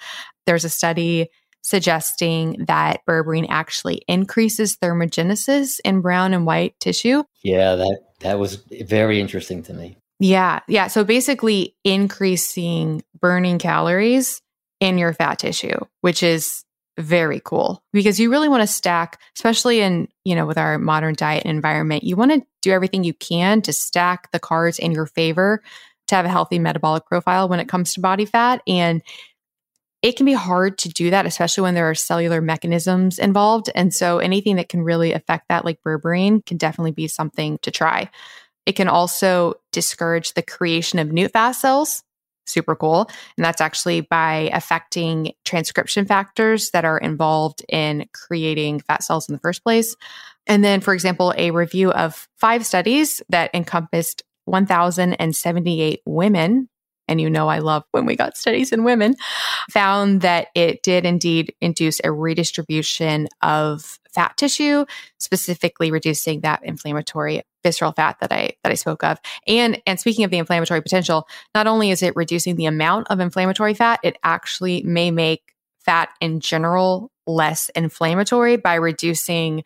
S1: There's a study suggesting that berberine actually increases thermogenesis in brown and white tissue.
S3: Yeah, that that was very interesting to me.
S1: Yeah, yeah. So basically, increasing burning calories in your fat tissue, which is very cool because you really want to stack, especially in, you know, with our modern diet environment, you want to do everything you can to stack the cards in your favor to have a healthy metabolic profile when it comes to body fat. And it can be hard to do that, especially when there are cellular mechanisms involved. And so anything that can really affect that, like berberine, can definitely be something to try. It can also discourage the creation of new fat cells super cool. And that's actually by affecting transcription factors that are involved in creating fat cells in the first place. And then, for example, a review of five studies that encompassed 1,078 women. And you know, I love when we got studies in women, found that it did indeed induce a redistribution of fat tissue, specifically reducing that inflammatory visceral fat that I that I spoke of. And and speaking of the inflammatory potential, not only is it reducing the amount of inflammatory fat, it actually may make fat in general less inflammatory by reducing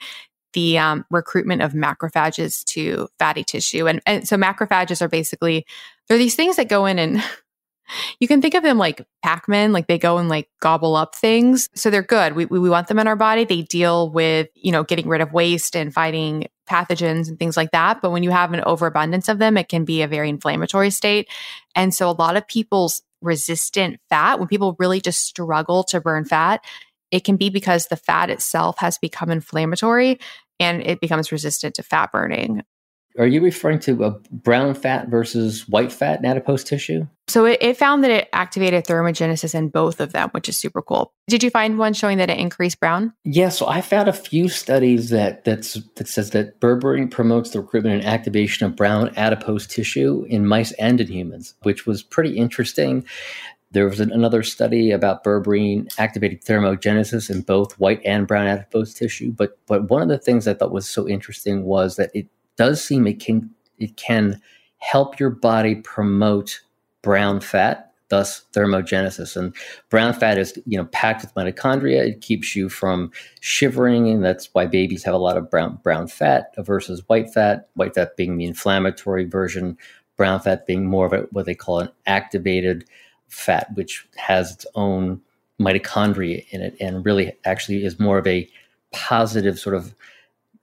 S1: the um, recruitment of macrophages to fatty tissue. And, and so macrophages are basically they're these things that go in and you can think of them like Pac-Man, like they go and like gobble up things. So they're good. We, we, we want them in our body. They deal with, you know, getting rid of waste and fighting pathogens and things like that. But when you have an overabundance of them, it can be a very inflammatory state. And so a lot of people's resistant fat, when people really just struggle to burn fat, it can be because the fat itself has become inflammatory and it becomes resistant to fat burning.
S3: Are you referring to a brown fat versus white fat in adipose tissue?
S1: So it, it, found that it activated thermogenesis in both of them, which is super cool. Did you find one showing that it increased brown?
S3: Yeah, so I found a few studies that that's that says that berberine promotes the recruitment and activation of brown adipose tissue in mice and in humans, which was pretty interesting. There was an, another study about berberine activating thermogenesis in both white and brown adipose tissue. But but one of the things I thought was so interesting was that it does seem it can it can help your body promote brown fat, thus thermogenesis. And brown fat is you know packed with mitochondria. It keeps you from shivering, and that's why babies have a lot of brown brown fat versus white fat. White fat being the inflammatory version, brown fat being more of a, what they call an activated fat, which has its own mitochondria in it and really actually is more of a positive sort of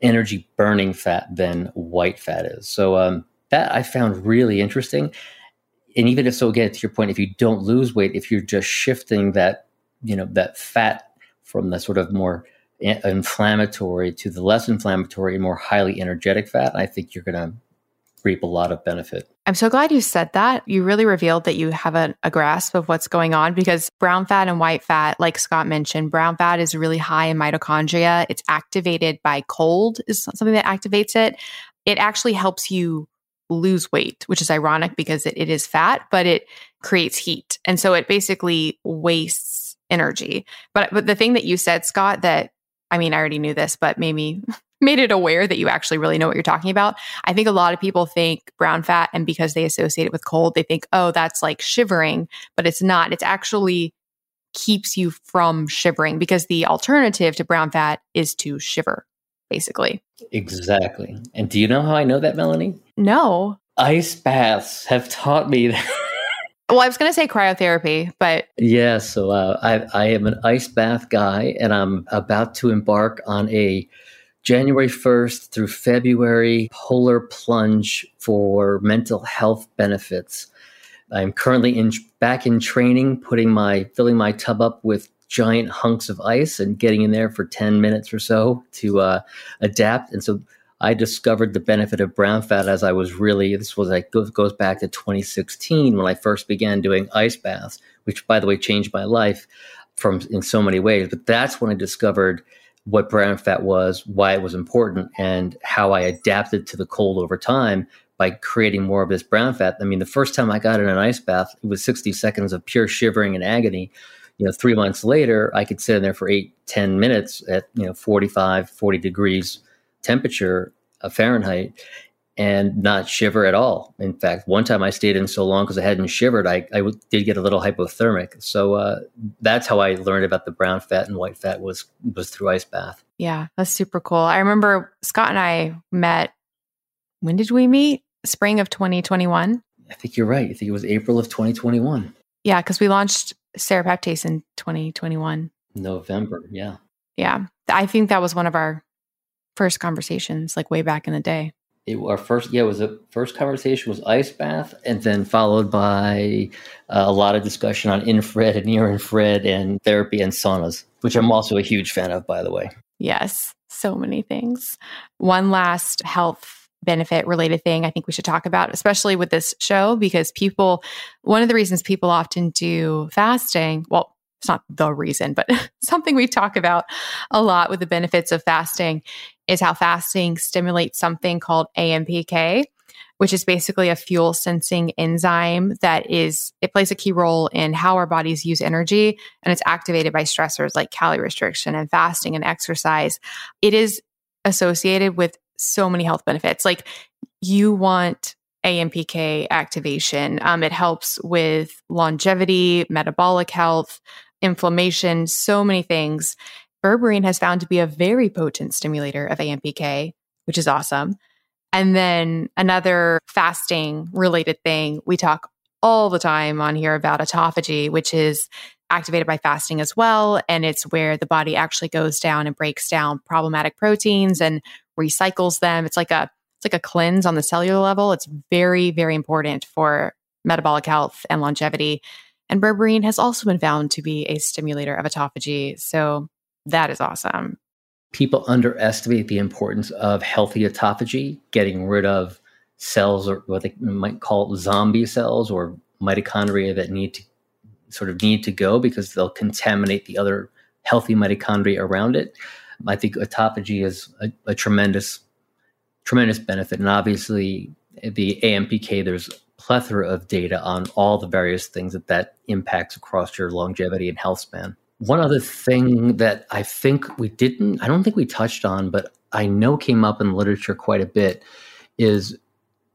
S3: energy burning fat than white fat is. So um, that I found really interesting. And even if so, again, to your point, if you don't lose weight, if you're just shifting that, you know, that fat from the sort of more inflammatory to the less inflammatory and more highly energetic fat, I think you're going to reap a lot of benefit.
S1: I'm so glad you said that. You really revealed that you have a, a, grasp of what's going on because brown fat and white fat, like Scott mentioned, brown fat is really high in mitochondria. It's activated by cold, is something that activates it. It actually helps you lose weight, which is ironic because it, it is fat, but it creates heat. And so it basically wastes energy. But, but the thing that you said, Scott, that I mean, I already knew this, but maybe made it aware that you actually really know what you're talking about. I think a lot of people think brown fat, and because they associate it with cold, they think, oh, that's like shivering, but it's not. It's actually keeps you from shivering because the alternative to brown fat is to shiver, basically.
S3: Exactly. And do you know how I know that, Melanie?
S1: No.
S3: Ice baths have taught me that.
S1: Well, I was going to say cryotherapy, but
S3: yeah. So uh, I, I am an ice bath guy, and I'm about to embark on a January 1st through February polar plunge for mental health benefits. I'm currently in back in training, putting my filling my tub up with giant hunks of ice and getting in there for 10 minutes or so to uh, adapt. And so I discovered the benefit of brown fat as I was really, this was like, goes, back to 2016 when I first began doing ice baths, which by the way changed my life from in so many ways. But that's when I discovered what brown fat was, why it was important, and how I adapted to the cold over time by creating more of this brown fat. I mean, the first time I got in an ice bath, it was 60 seconds of pure shivering and agony. You know, three months later, I could sit in there for eight, 10 minutes at, you know, 45, 40 degrees temperature of Fahrenheit and not shiver at all. In fact, one time I stayed in so long because I hadn't shivered, I, I did get a little hypothermic. So uh, that's how I learned about the brown fat and white fat was was through ice bath.
S1: Yeah, that's super cool. I remember Scott and I met. When did we meet? Spring of 2021.
S3: I think you're right. I think it was April of 2021.
S1: Yeah, because we launched Serapeptase in 2021.
S3: November. Yeah.
S1: Yeah. I think that was one of our first conversations, like way back in the day
S3: it, our first yeah was a first conversation was ice bath and then followed by uh, a lot of discussion on infrared and near infrared and therapy and saunas which i'm also a huge fan of by the way.
S1: Yes so many things. One last health benefit related thing i think we should talk about especially with this show because people one of the reasons people often do fasting well it's not the reason, but something we talk about a lot with the benefits of fasting is how fasting stimulates something called AMPK, which is basically a fuel sensing enzyme that is, it plays a key role in how our bodies use energy. And it's activated by stressors like calorie restriction and fasting and exercise. It is associated with so many health benefits. Like you want AMPK activation. Um, it helps with longevity, metabolic health, inflammation, so many things. Berberine has found to be a very potent stimulator of AMPK, which is awesome. And then another fasting related thing we talk all the time on here about autophagy, which is activated by fasting as well. And it's where the body actually goes down and breaks down problematic proteins and recycles them. It's like a it's like a cleanse on the cellular level. It's very, very important for metabolic health and longevity. And berberine has also been found to be a stimulator of autophagy. So that is awesome.
S3: People underestimate the importance of healthy autophagy, getting rid of cells or what they might call zombie cells or mitochondria that need to sort of need to go because they'll contaminate the other healthy mitochondria around it. I think autophagy is a, a tremendous, tremendous benefit. And obviously, the AMPK, there's plethora of data on all the various things that that impacts across your longevity and health span. One other thing that I think we didn't, I don't think we touched on, but I know came up in literature quite a bit is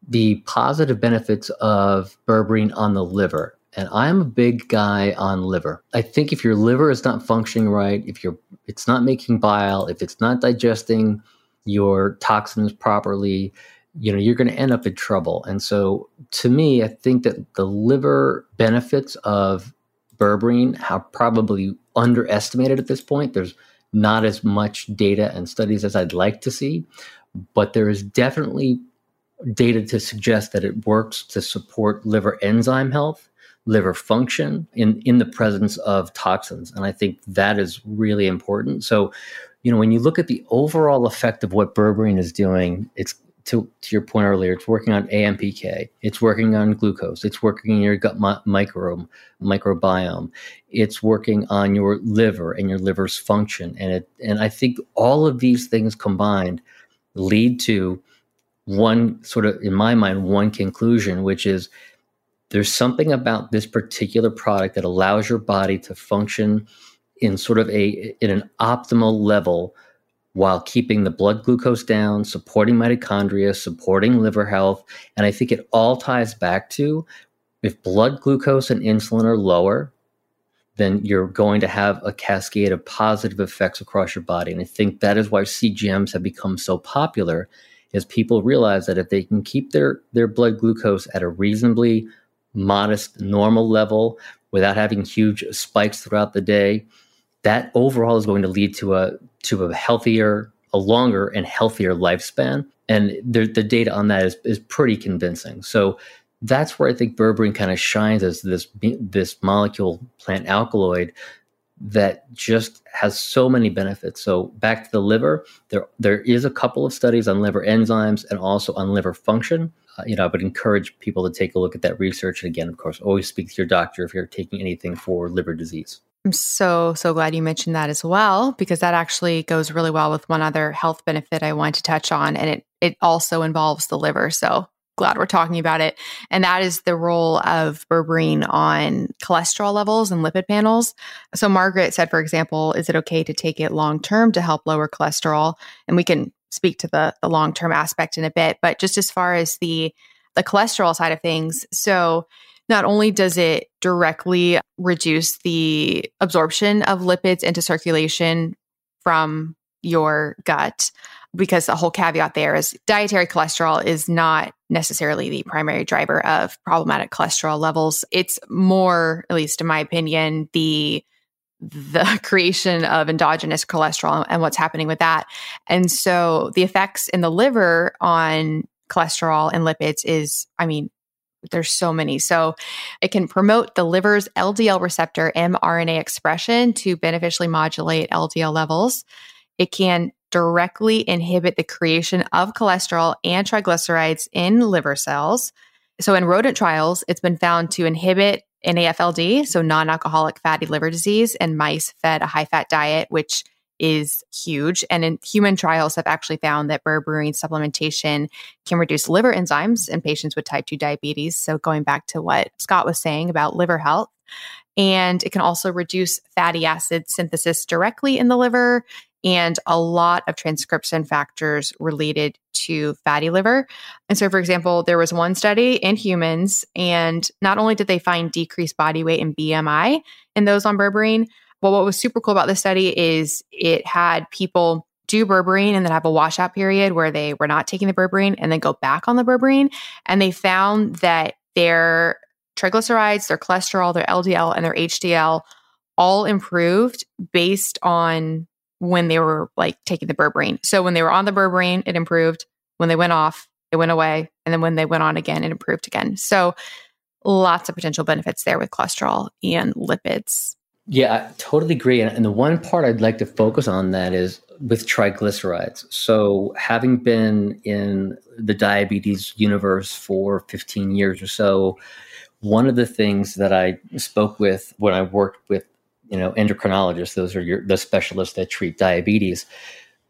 S3: the positive benefits of berberine on the liver. And I'm a big guy on liver. I think if your liver is not functioning right, if you're it's not making bile, if it's not digesting your toxins properly, you know, you're going to end up in trouble. And so to me, I think that the liver benefits of berberine have probably underestimated at this point. There's not as much data and studies as I'd like to see, but there is definitely data to suggest that it works to support liver enzyme health, liver function in, in the presence of toxins. And I think that is really important. So, you know, when you look at the overall effect of what berberine is doing, it's to, to your point earlier, it's working on AMPK, it's working on glucose, it's working in your gut mi- microbiome, microbiome, it's working on your liver and your liver's function, and it and I think all of these things combined lead to one sort of, in my mind, one conclusion, which is there's something about this particular product that allows your body to function in sort of a in an optimal level while keeping the blood glucose down, supporting mitochondria, supporting liver health. And I think it all ties back to if blood glucose and insulin are lower, then you're going to have a cascade of positive effects across your body. And I think that is why CGMs have become so popular is people realize that if they can keep their, their blood glucose at a reasonably modest normal level without having huge spikes throughout the day, that overall is going to lead to a to a healthier, a longer and healthier lifespan. And the, the data on that is, is pretty convincing. So that's where I think berberine kind of shines as this this molecule plant alkaloid that just has so many benefits. So back to the liver, there there is a couple of studies on liver enzymes and also on liver function. Uh, you know, I would encourage people to take a look at that research. And again, of course, always speak to your doctor if you're taking anything for liver disease.
S1: I'm so, so glad you mentioned that as well, because that actually goes really well with one other health benefit I want to touch on. And it, it also involves the liver. So glad we're talking about it. And that is the role of berberine on cholesterol levels and lipid panels. So Margaret said, for example, is it okay to take it long term to help lower cholesterol? And we can speak to the, the long term aspect in a bit, but just as far as the the cholesterol side of things. So not only does it directly reduce the absorption of lipids into circulation from your gut, because the whole caveat there is dietary cholesterol is not necessarily the primary driver of problematic cholesterol levels. It's more, at least in my opinion, the the creation of endogenous cholesterol and what's happening with that. And so the effects in the liver on cholesterol and lipids is, I mean, there's so many. So it can promote the liver's LDL receptor mRNA expression to beneficially modulate LDL levels. It can directly inhibit the creation of cholesterol and triglycerides in liver cells. So in rodent trials, it's been found to inhibit NAFLD, so non alcoholic fatty liver disease, and mice fed a high fat diet, which is huge. And in human trials have actually found that berberine supplementation can reduce liver enzymes in patients with type 2 diabetes. So going back to what Scott was saying about liver health. And it can also reduce fatty acid synthesis directly in the liver and a lot of transcription factors related to fatty liver. And so, for example, there was one study in humans, and not only did they find decreased body weight and BMI in those on berberine, well, what was super cool about this study is it had people do berberine and then have a washout period where they were not taking the berberine and then go back on the berberine. And they found that their triglycerides, their cholesterol, their LDL, and their HDL all improved based on when they were like taking the berberine. So when they were on the berberine, it improved. When they went off, it went away. And then when they went on again, it improved again. So lots of potential benefits there with cholesterol and lipids.
S3: Yeah, I totally agree. And the one part I'd like to focus on that is with triglycerides. So, having been in the diabetes universe for 15 years or so, one of the things that I spoke with when I worked with, you know, endocrinologists, those are your, the specialists that treat diabetes.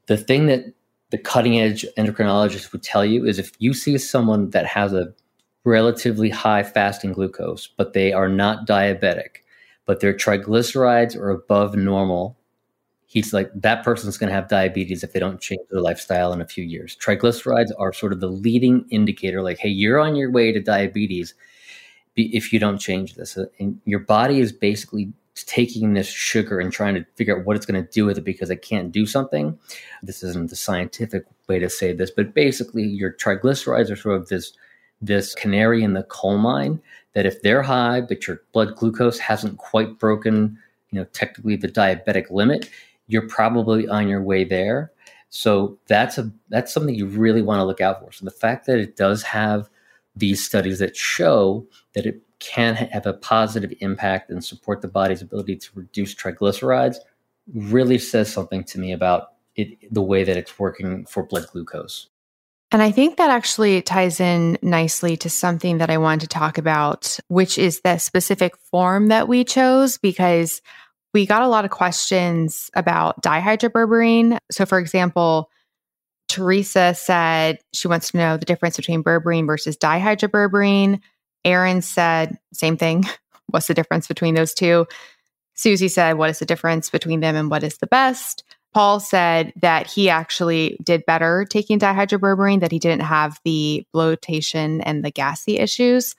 S3: The thing that the cutting edge endocrinologists would tell you is if you see someone that has a relatively high fasting glucose, but they are not diabetic, but their triglycerides are above normal, he's like, that person's going to have diabetes if they don't change their lifestyle in a few years. Triglycerides are sort of the leading indicator, like, hey, you're on your way to diabetes if you don't change this. Uh, and your body is basically taking this sugar and trying to figure out what it's going to do with it because it can't do something. This isn't the scientific way to say this, but basically your triglycerides are sort of this this canary in the coal mine that if they're high but your blood glucose hasn't quite broken, you know, technically the diabetic limit, you're probably on your way there. So that's a that's something you really want to look out for. So the fact that it does have these studies that show that it can have a positive impact and support the body's ability to reduce triglycerides really says something to me about it, the way that it's working for blood glucose.
S1: And I think that actually ties in nicely to something that I wanted to talk about, which is the specific form that we chose, because we got a lot of questions about dihydroberberine. So, for example, Teresa said she wants to know the difference between berberine versus dihydroberberine. Aaron said, same thing. What's the difference between those two? Susie said, What is the difference between them and what is the best? Paul said that he actually did better taking dihydroberberine, that he didn't have the bloatation and the gassy issues.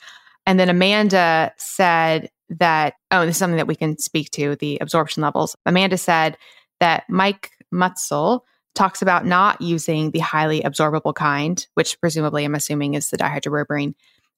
S1: And then Amanda said that, oh, this is something that we can speak to the absorption levels. Amanda said that Mike Mutzel talks about not using the highly absorbable kind, which presumably I'm assuming is the dihydroberberine,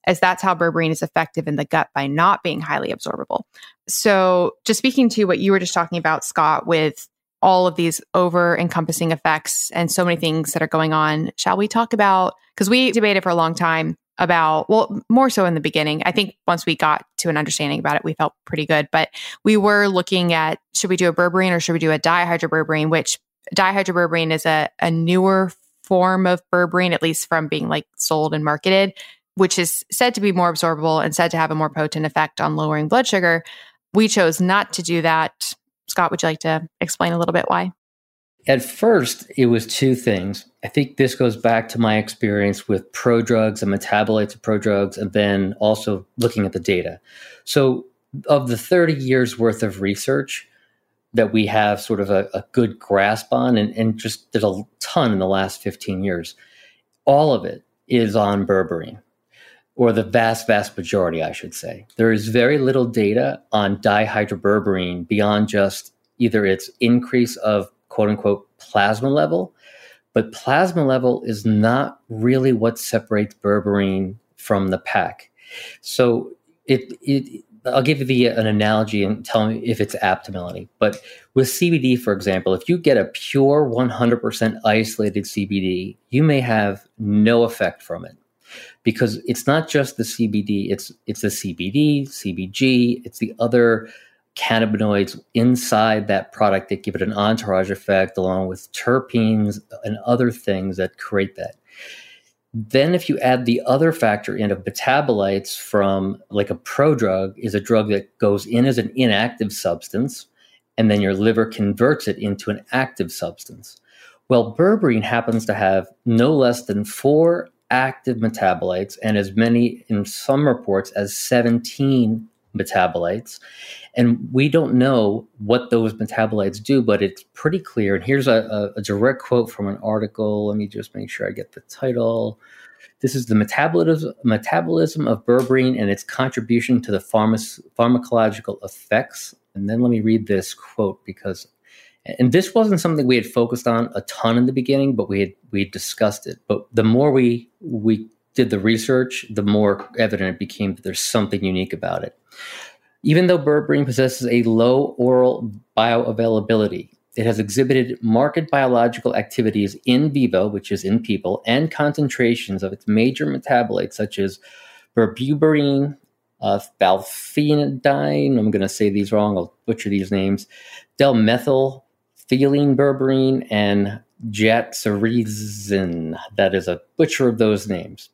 S1: as that's how berberine is effective in the gut by not being highly absorbable. So, just speaking to what you were just talking about, Scott, with all of these over encompassing effects and so many things that are going on, shall we talk about? Because we debated for a long time about, well, more so in the beginning. I think once we got to an understanding about it, we felt pretty good. But we were looking at should we do a berberine or should we do a dihydroberberine, which dihydroberberine is a, a newer form of berberine, at least from being like sold and marketed which is said to be more absorbable and said to have a more potent effect on lowering blood sugar. We chose not to do that. Scott, would you like to explain a little bit why?
S3: At first, it was two things. I think this goes back to my experience with prodrugs and metabolites of prodrugs, and then also looking at the data. So, of the 30 years worth of research that we have sort of a, a good grasp on, and, and just did a ton in the last 15 years, all of it is on berberine or the vast, vast majority, I should say. There is very little data on dihydroberberine beyond just either its increase of quote unquote plasma level, but plasma level is not really what separates berberine from the pack. So it, it I'll give you the, an analogy and tell me if it's apt to Melanie. But with CBD, for example, if you get a pure 100% isolated CBD, you may have no effect from it because it's not just the CBD, it's it's the CBD, CBG, it's the other cannabinoids inside that product that give it an entourage effect along with terpenes and other things that create that. Then if you add the other factor in of metabolites from like a prodrug is a drug that goes in as an inactive substance and then your liver converts it into an active substance. Well, berberine happens to have no less than four active metabolites and as many in some reports as 17 metabolites. And we don't know what those metabolites do, but it's pretty clear. And here's a, a, direct quote from an article. Let me just make sure I get the title. This is the metabolism, metabolism of berberine and its contribution to the pharma- pharmacological effects. And then let me read this quote because and this wasn't something we had focused on a ton in the beginning, but we had we discussed it. But the more we we did the research, the more evident it became that there's something unique about it. Even though berberine possesses a low oral bioavailability, it has exhibited marked biological activities in vivo, which is in people, and concentrations of its major metabolites, such as berberine, uh, I'm going to say these wrong, I'll butcher these names, delmethyl Phenyl berberine and Jatzirazine. That is a butcher of those names.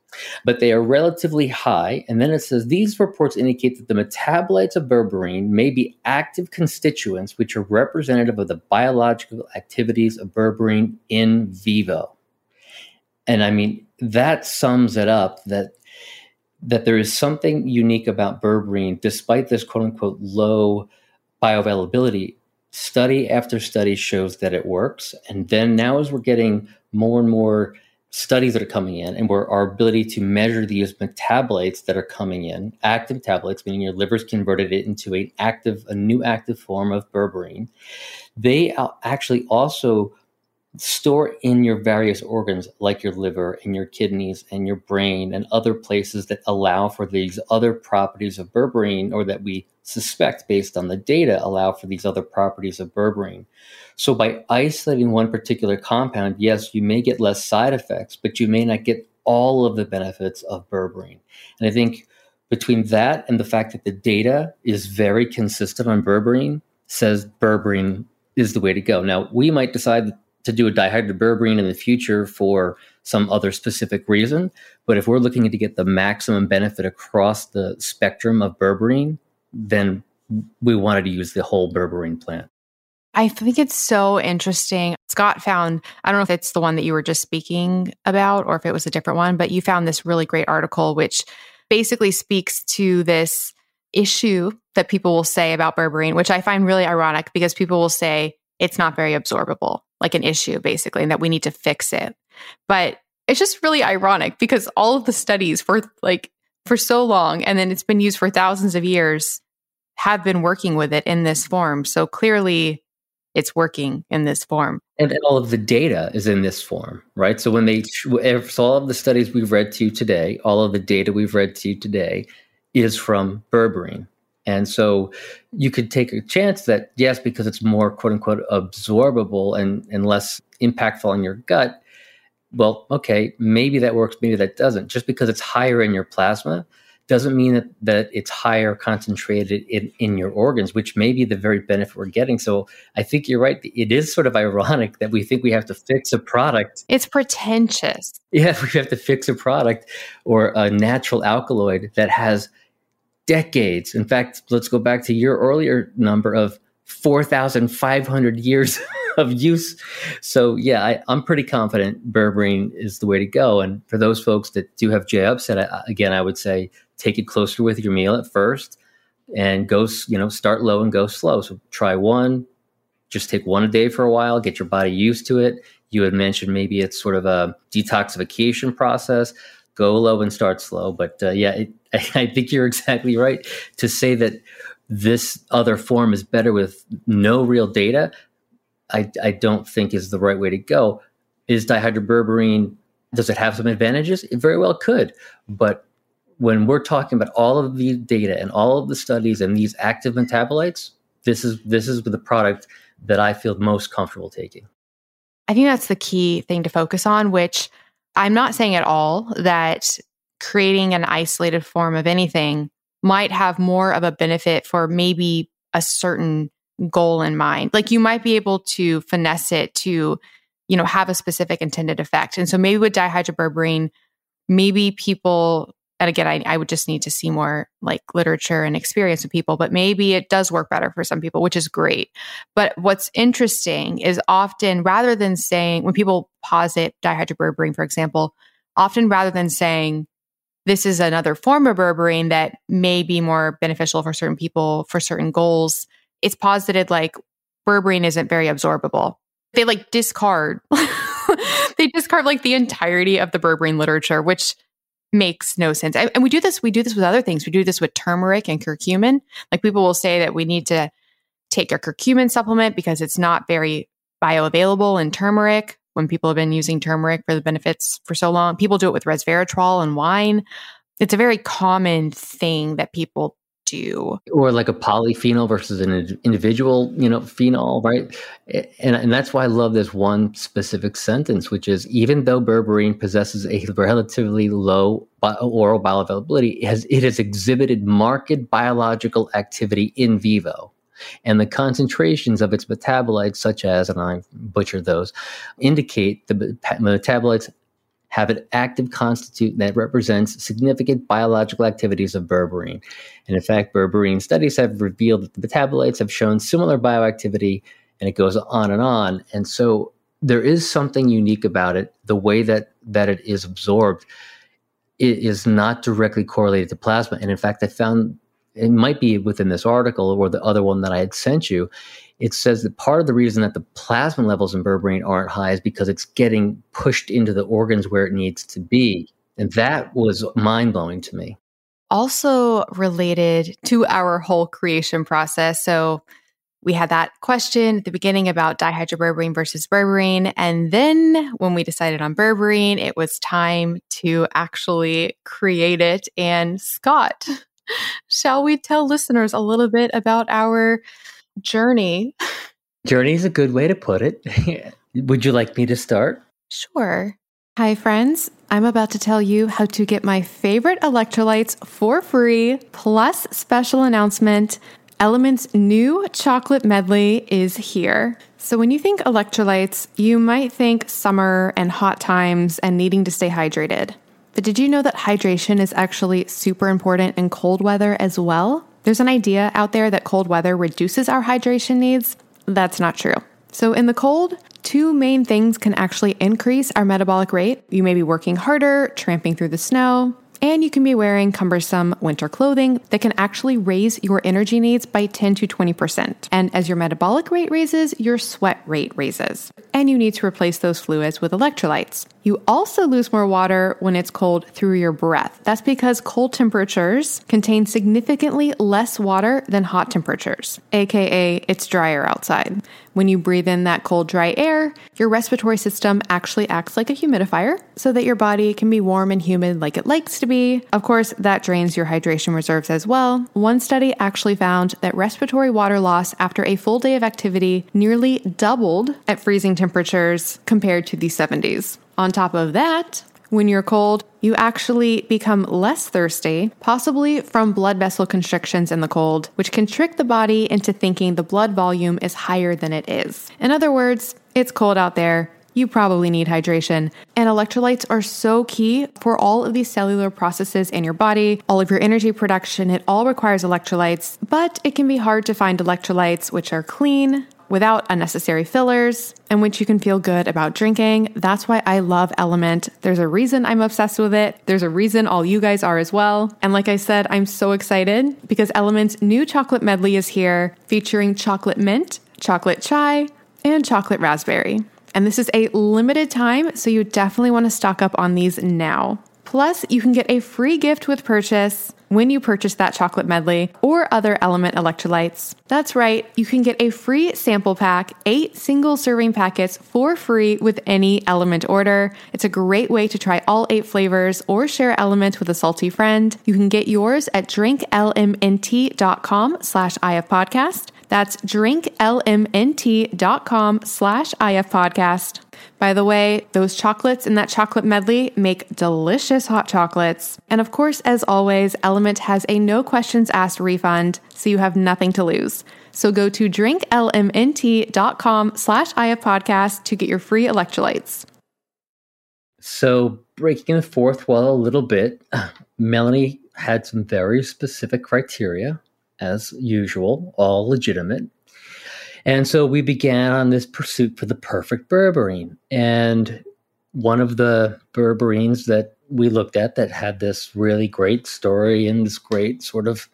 S3: But they are relatively high. And then it says these reports indicate that the metabolites of berberine may be active constituents which are representative of the biological activities of berberine in vivo. And I mean, that sums it up that that there is something unique about berberine, despite this quote unquote low bioavailability. Study after study shows that it works. And then now, as we're getting more and more studies that are coming in and where our ability to measure these metabolites that are coming in, active metabolites, meaning your liver's converted it into an active, a new active form of berberine, they actually also store in your various organs like your liver and your kidneys and your brain and other places that allow for these other properties of berberine or that we suspect based on the data allow for these other properties of berberine. So by isolating one particular compound, yes, you may get less side effects, but you may not get all of the benefits of berberine. And I think between that and the fact that the data is very consistent on berberine says berberine is the way to go. Now, we might decide to do a dihydroberberine in the future for some other specific reason. But if we're looking to get the maximum benefit across the spectrum of berberine, then we wanted to use the whole berberine plant.
S1: I think it's so interesting. Scott found, I don't know if it's the one that you were just speaking about or if it was a different one, but you found this really great article, which basically speaks to this issue that people will say about berberine, which I find really ironic because people will say it's not very absorbable like an issue basically and that we need to fix it. But it's just really ironic because all of the studies for like for so long and then it's been used for thousands of years have been working with it in this form. So clearly it's working in this form.
S3: And, all of the data is in this form, right? So when they, so all of the studies we've read to you today, all of the data we've read to you today is from berberine. And so you could take a chance that, yes, because it's more quote unquote absorbable and, and less impactful on your gut, well, okay, maybe that works, maybe that doesn't. Just because it's higher in your plasma doesn't mean that, that it's higher concentrated in, in your organs, which may be the very benefit we're getting. So I think you're right. It is sort of ironic that we think we have to fix a product.
S1: It's pretentious.
S3: Yeah, we have to fix a product or a natural alkaloid that has decades. In fact, let's go back to your earlier number of 4,500 years of use. So, yeah, I, am pretty confident berberine is the way to go. And for those folks that do have GI upset, I, again, I would say take it closer with your meal at first and go, you know, start low and go slow. So, try one, just take one a day for a while, get your body used to it. You had mentioned maybe it's sort of a detoxification process. Go low and start slow. But uh, yeah, it, I think you're exactly right to say that this other form is better with no real data. I, I don't think is the right way to go. Is dihydroberberine does it have some advantages? It very well could, but when we're talking about all of the data and all of the studies and these active metabolites, this is this is the product that I feel most comfortable taking.
S1: I think that's the key thing to focus on, which I'm not saying at all that creating an isolated form of anything might have more of a benefit for maybe a certain goal in mind. Like you might be able to finesse it to, you know, have a specific intended effect. And so maybe with dihydroberberine, maybe people, and again, I, I would just need to see more like literature and experience with people, but maybe it does work better for some people, which is great. But what's interesting is often rather than saying, when people posit dihydroberberine, for example, often rather than saying, this is another form of berberine that may be more beneficial for certain people for certain goals. It's posited like berberine isn't very absorbable. They like discard, they discard like the entirety of the berberine literature, which makes no sense. And we do this, we do this with other things. We do this with turmeric and curcumin. Like people will say that we need to take a curcumin supplement because it's not very bioavailable in turmeric when people have been using turmeric for the benefits for so long. People do it with resveratrol and wine. It's a very common thing that people do.
S3: Or like a polyphenol versus an individual, you know, phenol, right? And, and that's why I love this one specific sentence, which is even though berberine possesses a relatively low oral bioavailability, it has, it has exhibited marked biological activity in vivo and the concentrations of its metabolites, such as, and I butchered those, indicate the metabolites have an active constituent that represents significant biological activities of berberine. And in fact, berberine studies have revealed that the metabolites have shown similar bioactivity, and it goes on and on. And so there is something unique about it, the way that that it is absorbed it is not directly correlated to plasma. And in fact, I found it might be within this article or the other one that I had sent you. It says that part of the reason that the plasma levels in berberine aren't high is because it's getting pushed into the organs where it needs to be. And that was mind blowing to me.
S1: Also, related to our whole creation process. So, we had that question at the beginning about dihydroberberine versus berberine. And then when we decided on berberine, it was time to actually create it. And Scott, shall we tell listeners a little bit about our journey?
S3: Journey is a good way to put it. Would you like me to start?
S1: Sure. Hi, friends. I'm about to tell you how to get my favorite electrolytes for free, plus special announcement LMNT's new chocolate medley is here. So, when you think electrolytes, you might think summer and hot times and needing to stay hydrated. But did you know that hydration is actually super important in cold weather as well? There's an idea out there that cold weather reduces our hydration needs. That's not true. So, in the cold, two main things can actually increase our metabolic rate. You may be working harder, tramping through the snow, and you can be wearing cumbersome winter clothing that can actually raise your energy needs by 10 to 20%. And as your metabolic rate raises, your sweat rate raises. And you need to replace those fluids with electrolytes. You also lose more water when it's cold through your breath. That's because cold temperatures contain significantly less water than hot temperatures, aka it's drier outside. When you breathe in that cold, dry air, your respiratory system actually acts like a humidifier so that your body can be warm and humid like it likes to be. Of course, that drains your hydration reserves as well. One study actually found that respiratory water loss after a full day of activity nearly doubled at freezing temperatures compared to the 70s. On top of that, when you're cold, you actually become less thirsty, possibly from blood vessel constrictions in the cold, which can trick the body into thinking the blood volume is higher than it is. In other words, it's cold out there. You probably need hydration. And electrolytes are so key for all of these cellular processes in your body, all of your energy production. It all requires electrolytes, but it can be hard to find electrolytes which are clean, without unnecessary fillers and which you can feel good about drinking. That's why I love LMNT. There's a reason I'm obsessed with it. There's a reason all you guys are as well. And like I said, I'm so excited because LMNT's new chocolate medley is here featuring chocolate mint, chocolate chai, and chocolate raspberry. And this is a limited time, so you definitely want to stock up on these now. Plus, you can get a free gift with purchase when you purchase that chocolate medley or other LMNT electrolytes. That's right, you can get a free sample pack, eight single serving packets for free with any LMNT order. It's a great way to try all eight flavors or share LMNT with a salty friend. You can get yours at drinklmnt.com slash ifpodcast. That's drinklmnt.com slash ifpodcast. By the way, those chocolates in that chocolate medley make delicious hot chocolates. And of course, as always, LMNT has a no questions asked refund, so you have nothing to lose. So go to drinklmnt.com slash ifpodcast to get your free electrolytes.
S3: So breaking the fourth wall a little bit, Melanie had some very specific criteria, as usual, all legitimate. And so we began on this pursuit for the perfect berberine. And one of the berberines that we looked at that had this really great story and this great sort of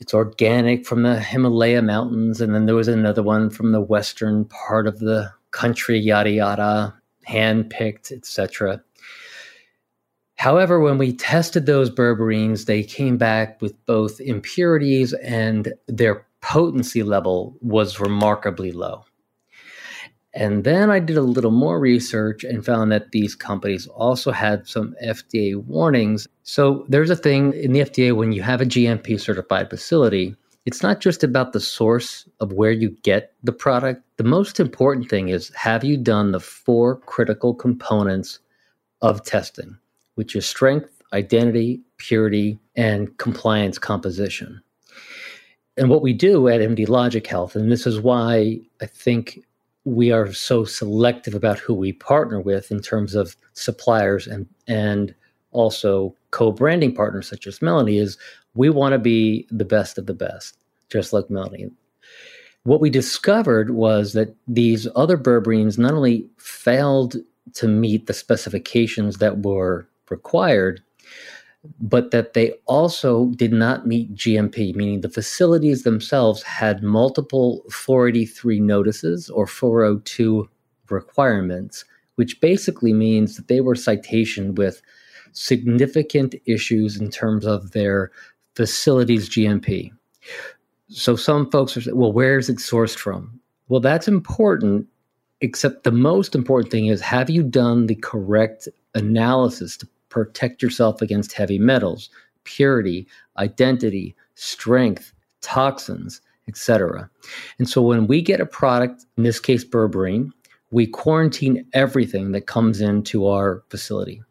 S3: it's organic from the Himalaya mountains and then there was another one from the western part of the country yada yada handpicked etc however when we tested those berberines they came back with both impurities and their potency level was remarkably low. And then I did a little more research and found that these companies also had some FDA warnings. So there's a thing in the FDA when you have a GMP certified facility, it's not just about the source of where you get the product. The most important thing is have you done the four critical components of testing, which is strength, identity, purity, and compliance composition and what we do at MD Logic Health, and this is why I think we are so selective about who we partner with in terms of suppliers and and also co-branding partners such as Melanie is we want to be the best of the best, just like Melanie. What we discovered was that these other berberines not only failed to meet the specifications that were required, but that they also did not meet GMP, meaning the facilities themselves had multiple 483 notices or 402 requirements, which basically means that they were citation with significant issues in terms of their facilities GMP. So some folks are saying, well, where is it sourced from? Well, that's important, except the most important thing is have you done the correct analysis to protect yourself against heavy metals, purity, identity, strength, toxins, etc. And so when we get a product, in this case berberine, we quarantine everything that comes into our facility.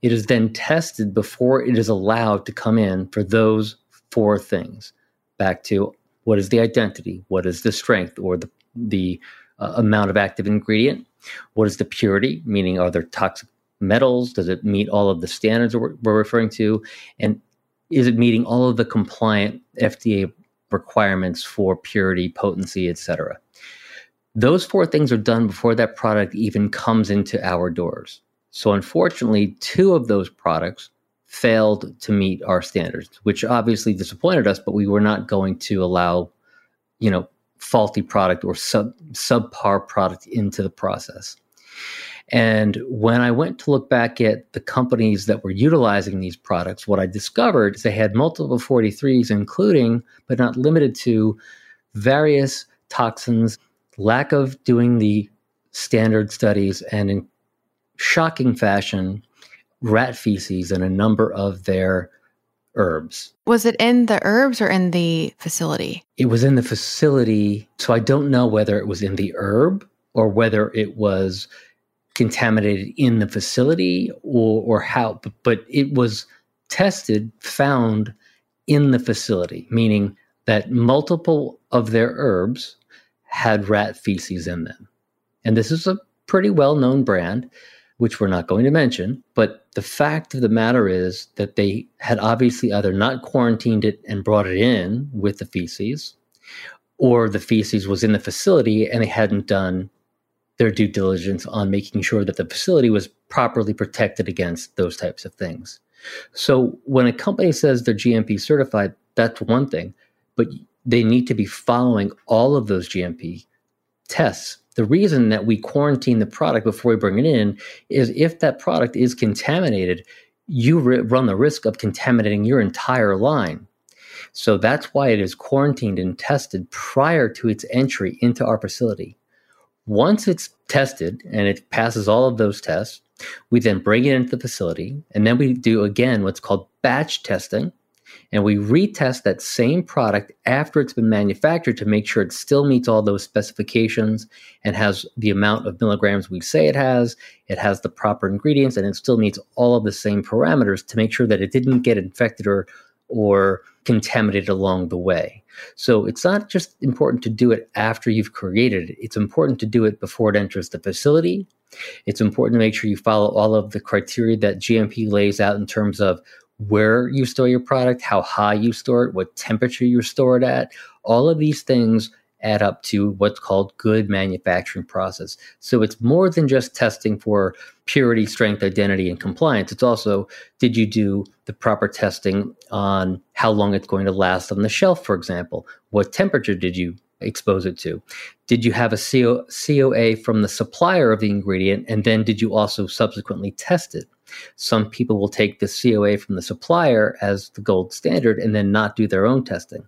S3: It is then tested before it is allowed to come in for those four things. Back to what is the identity, what is the strength or the the uh, amount of active ingredient, what is the purity, meaning are there toxic metals? Does it meet all of the standards we're, we're referring to? And is it meeting all of the compliant FDA requirements for purity, potency, etc.? Those four things are done before that product even comes into our doors. So, unfortunately, two of those products failed to meet our standards, which obviously disappointed us, but we were not going to allow, you know, faulty product or sub subpar product into the process. And when I went to look back at the companies that were utilizing these products, what I discovered is they had multiple 43s, including, but not limited to, various toxins, lack of doing the standard studies, and in shocking fashion, rat feces in a number of their herbs.
S1: Was it in the herbs or in the facility?
S3: It was in the facility. So I don't know whether it was in the herb or whether it was contaminated in the facility or, or how, but, but it was tested, found in the facility, meaning that multiple of their herbs had rat feces in them. And this is a pretty well known brand, which we're not going to mention. But the fact of the matter is that they had obviously either not quarantined it and brought it in with the feces, or the feces was in the facility and they hadn't done their due diligence on making sure that the facility was properly protected against those types of things. So when a company says they're GMP certified, that's one thing, but they need to be following all of those GMP tests. The reason that we quarantine the product before we bring it in is if that product is contaminated, you run the risk of contaminating your entire line. So that's why it is quarantined and tested prior to its entry into our facility. Once it's tested and it passes all of those tests, we then bring it into the facility and then we do again what's called batch testing. And we retest that same product after it's been manufactured to make sure it still meets all those specifications and has the amount of milligrams we say it has, it has the proper ingredients, and it still meets all of the same parameters to make sure that it didn't get infected or or contaminated along the way. So it's not just important to do it after you've created it, it's important to do it before it enters the facility. It's important to make sure you follow all of the criteria that GMP lays out in terms of where you store your product, how high you store it, what temperature you store it at. All of these things add up to what's called good manufacturing process. So it's more than just testing for purity, strength, identity, and compliance. It's also did you do the proper testing on how long it's going to last on the shelf, for example? What temperature did you expose it to? Did you have a CO, COA from the supplier of the ingredient? And then did you also subsequently test it? Some people will take the COA from the supplier as the gold standard and then not do their own testing.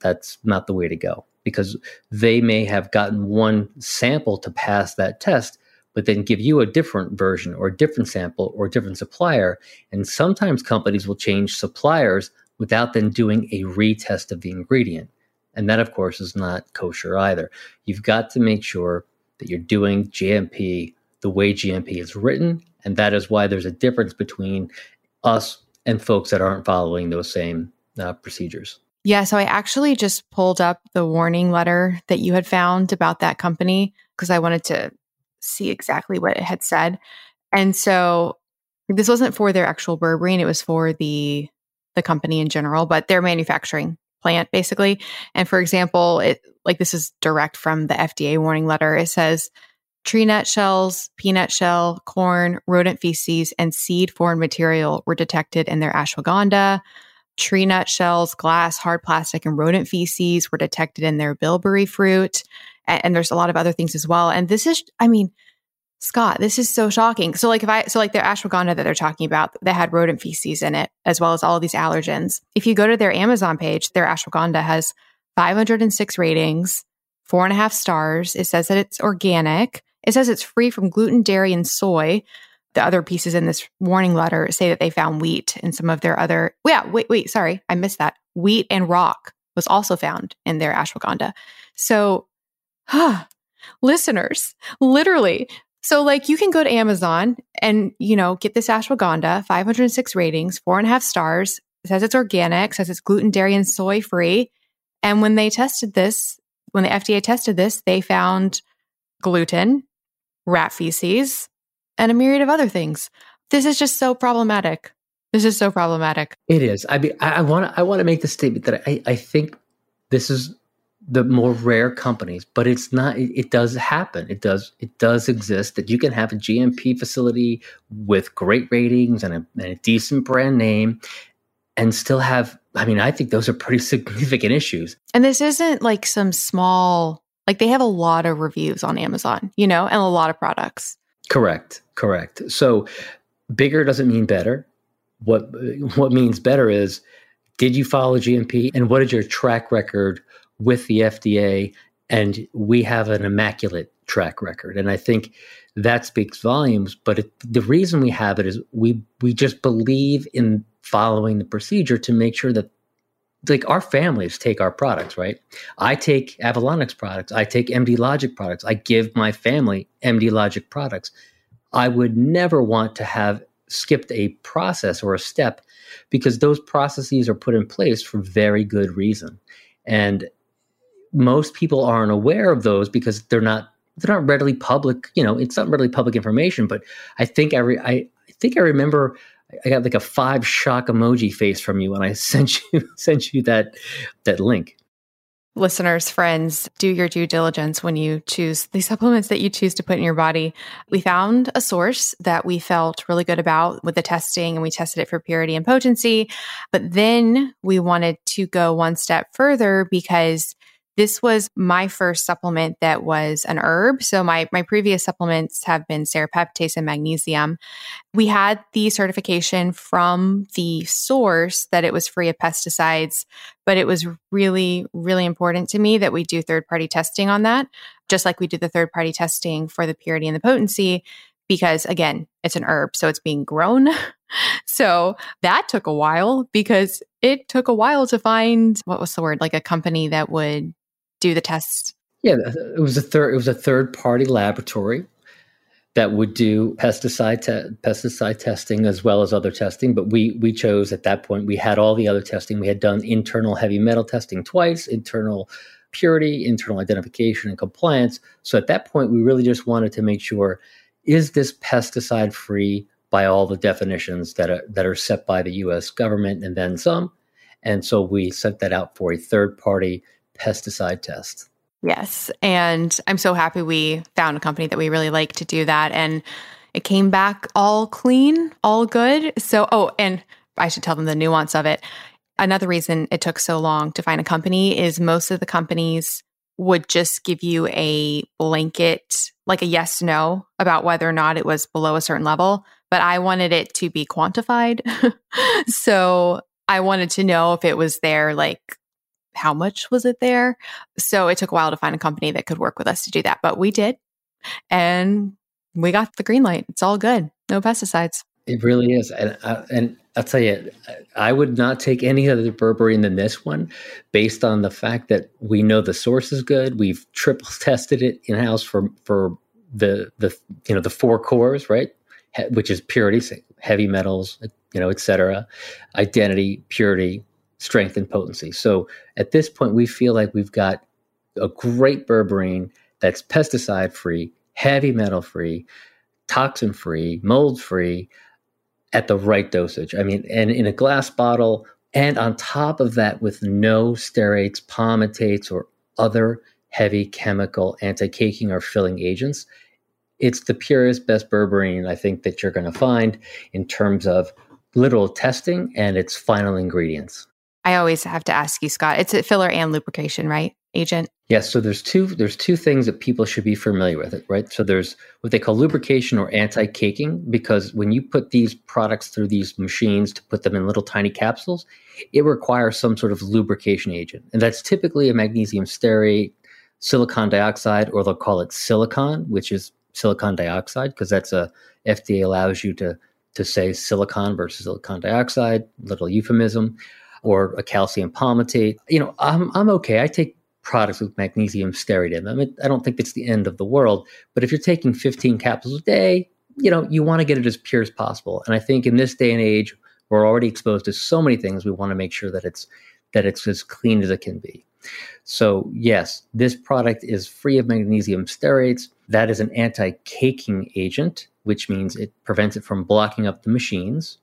S3: That's not the way to go because they may have gotten one sample to pass that test, but then give you a different version or a different sample or a different supplier. And sometimes companies will change suppliers without then doing a retest of the ingredient. And that, of course, is not kosher either. You've got to make sure that you're doing GMP the way GMP is written. And that is why there's a difference between us and folks that aren't following those same uh, procedures.
S1: Yeah. So I actually just pulled up the warning letter that you had found about that company because I wanted to see exactly what it had said. And so this wasn't for their actual berberine, it was for the the company in general, but their manufacturing plant basically. And for example, it like this is direct from the FDA warning letter. It says Tree nut shells, peanut shell, corn, rodent feces, and seed foreign material were detected in their ashwagandha. Tree nut shells, glass, hard plastic, and rodent feces were detected in their bilberry fruit. And, and there's a lot of other things as well. And this is, I mean, Scott, this is so shocking. So, like, if I, so like their ashwagandha that they're talking about, that had rodent feces in it, as well as all these allergens. If you go to their Amazon page, their ashwagandha has 506 ratings, four and a half stars. It says that it's organic. It says it's free from gluten, dairy, and soy. The other pieces in this warning letter say that they found wheat and some of their other. Yeah, wait, wait, sorry, I missed that. Wheat and rock was also found in their ashwagandha. So, huh, listeners, literally. So, like, you can go to Amazon and, you know, get this ashwagandha, 506 ratings, four and a half stars. It says it's organic, says it's gluten, dairy, and soy free. And when they tested this, when the FDA tested this, they found gluten, rat feces, and a myriad of other things. This is just so problematic. This is so problematic.
S3: It is. I mean, I want to. I want to make the statement that I, I think this is the more rare companies, but it's not. It, it, does happen. It does. It does exist that you can have a GMP facility with great ratings and a, and a decent brand name, and still have. I mean, I think those are pretty significant issues.
S1: And this isn't like some small like they have a lot of reviews on Amazon, you know, and a lot of products.
S3: Correct. Correct. So bigger doesn't mean better. What what means better is did you follow GMP and what is your track record with the FDA? And we have an immaculate track record. And I think that speaks volumes. But it, the reason we have it is we we just believe in following the procedure to make sure that like our families take our products, right? I take Avalon X products. I take MD Logic products. I give my family MD Logic products. I would never want to have skipped a process or a step because those processes are put in place for very good reason. And most people aren't aware of those because they're not they're not readily public, you know, it's not readily public information, but I think I I think I remember I got like a five shock emoji face from you when I sent you sent you that that link.
S1: Listeners, friends, do your due diligence when you choose the supplements that you choose to put in your body. We found a source that we felt really good about with the testing and we tested it for purity and potency. But then we wanted to go one step further because this was my first supplement that was an herb. So my my previous supplements have been serrapeptase and magnesium. We had the certification from the source that it was free of pesticides, but it was really really important to me that we do third party testing on that, just like we do the third party testing for the purity and the potency because again, it's an herb, so it's being grown. so that took a while because it took a while to find what was the word like a company that would do the tests?
S3: Yeah, it was a third. It was a third party laboratory that would do pesticide te- pesticide testing as well as other testing. But we we chose at that point. We had all the other testing. We had done internal heavy metal testing twice, internal purity, internal identification, and compliance. So at that point, we really just wanted to make sure: is this pesticide free by all the definitions that are that are set by the U.S. government and then some? And so we sent that out for a third party pesticide test.
S1: Yes. And I'm so happy we found a company that we really like to do that. And it came back all clean, all good. So, oh, and I should tell them the nuance of it. Another reason it took so long to find a company is most of the companies would just give you a blanket, like a yes no about whether or not it was below a certain level. But I wanted it to be quantified. so I wanted to know if it was there, like how much was it there? So it took a while to find a company that could work with us to do that, but we did. And we got the green light. It's all good. No pesticides.
S3: It really is. And, uh, and I'll tell you, I would not take any other berberine than this one based on the fact that we know the source is good. We've triple tested it in house for, for the, the, you know, the four cores, right? Which is purity, heavy metals, you know, et cetera, identity, purity, strength and potency. So at this point, we feel like we've got a great berberine that's pesticide free, heavy metal free, toxin free, mold free at the right dosage. I mean, and in a glass bottle, and on top of that, with no stearates, palmitates, or other heavy chemical anti caking or filling agents, it's the purest, best berberine I think that you're going to find in terms of literal testing and its final ingredients.
S1: I always have to ask you, Scott. It's a filler and lubrication, right? Agent.
S3: Yes. So there's two there's two things that people should be familiar with it, right? So there's what they call lubrication or anti-caking, because when you put these products through these machines to put them in little tiny capsules, it requires some sort of lubrication agent, and that's typically a magnesium stearate, silicon dioxide, or they'll call it silicon, which is silicon dioxide, because that's a FDA allows you to to say silicon versus silicon dioxide, little euphemism, or a calcium palmitate. You know, I'm I'm okay. I take products with magnesium stearate in them. I don't think it's the end of the world, but if you're taking 15 capsules a day, you know, you want to get it as pure as possible. And I think in this day and age, we're already exposed to so many things. We want to make sure that it's that it's as clean as it can be. So yes, this product is free of magnesium stearates. That is an anti-caking agent, which means it prevents it from blocking up the machines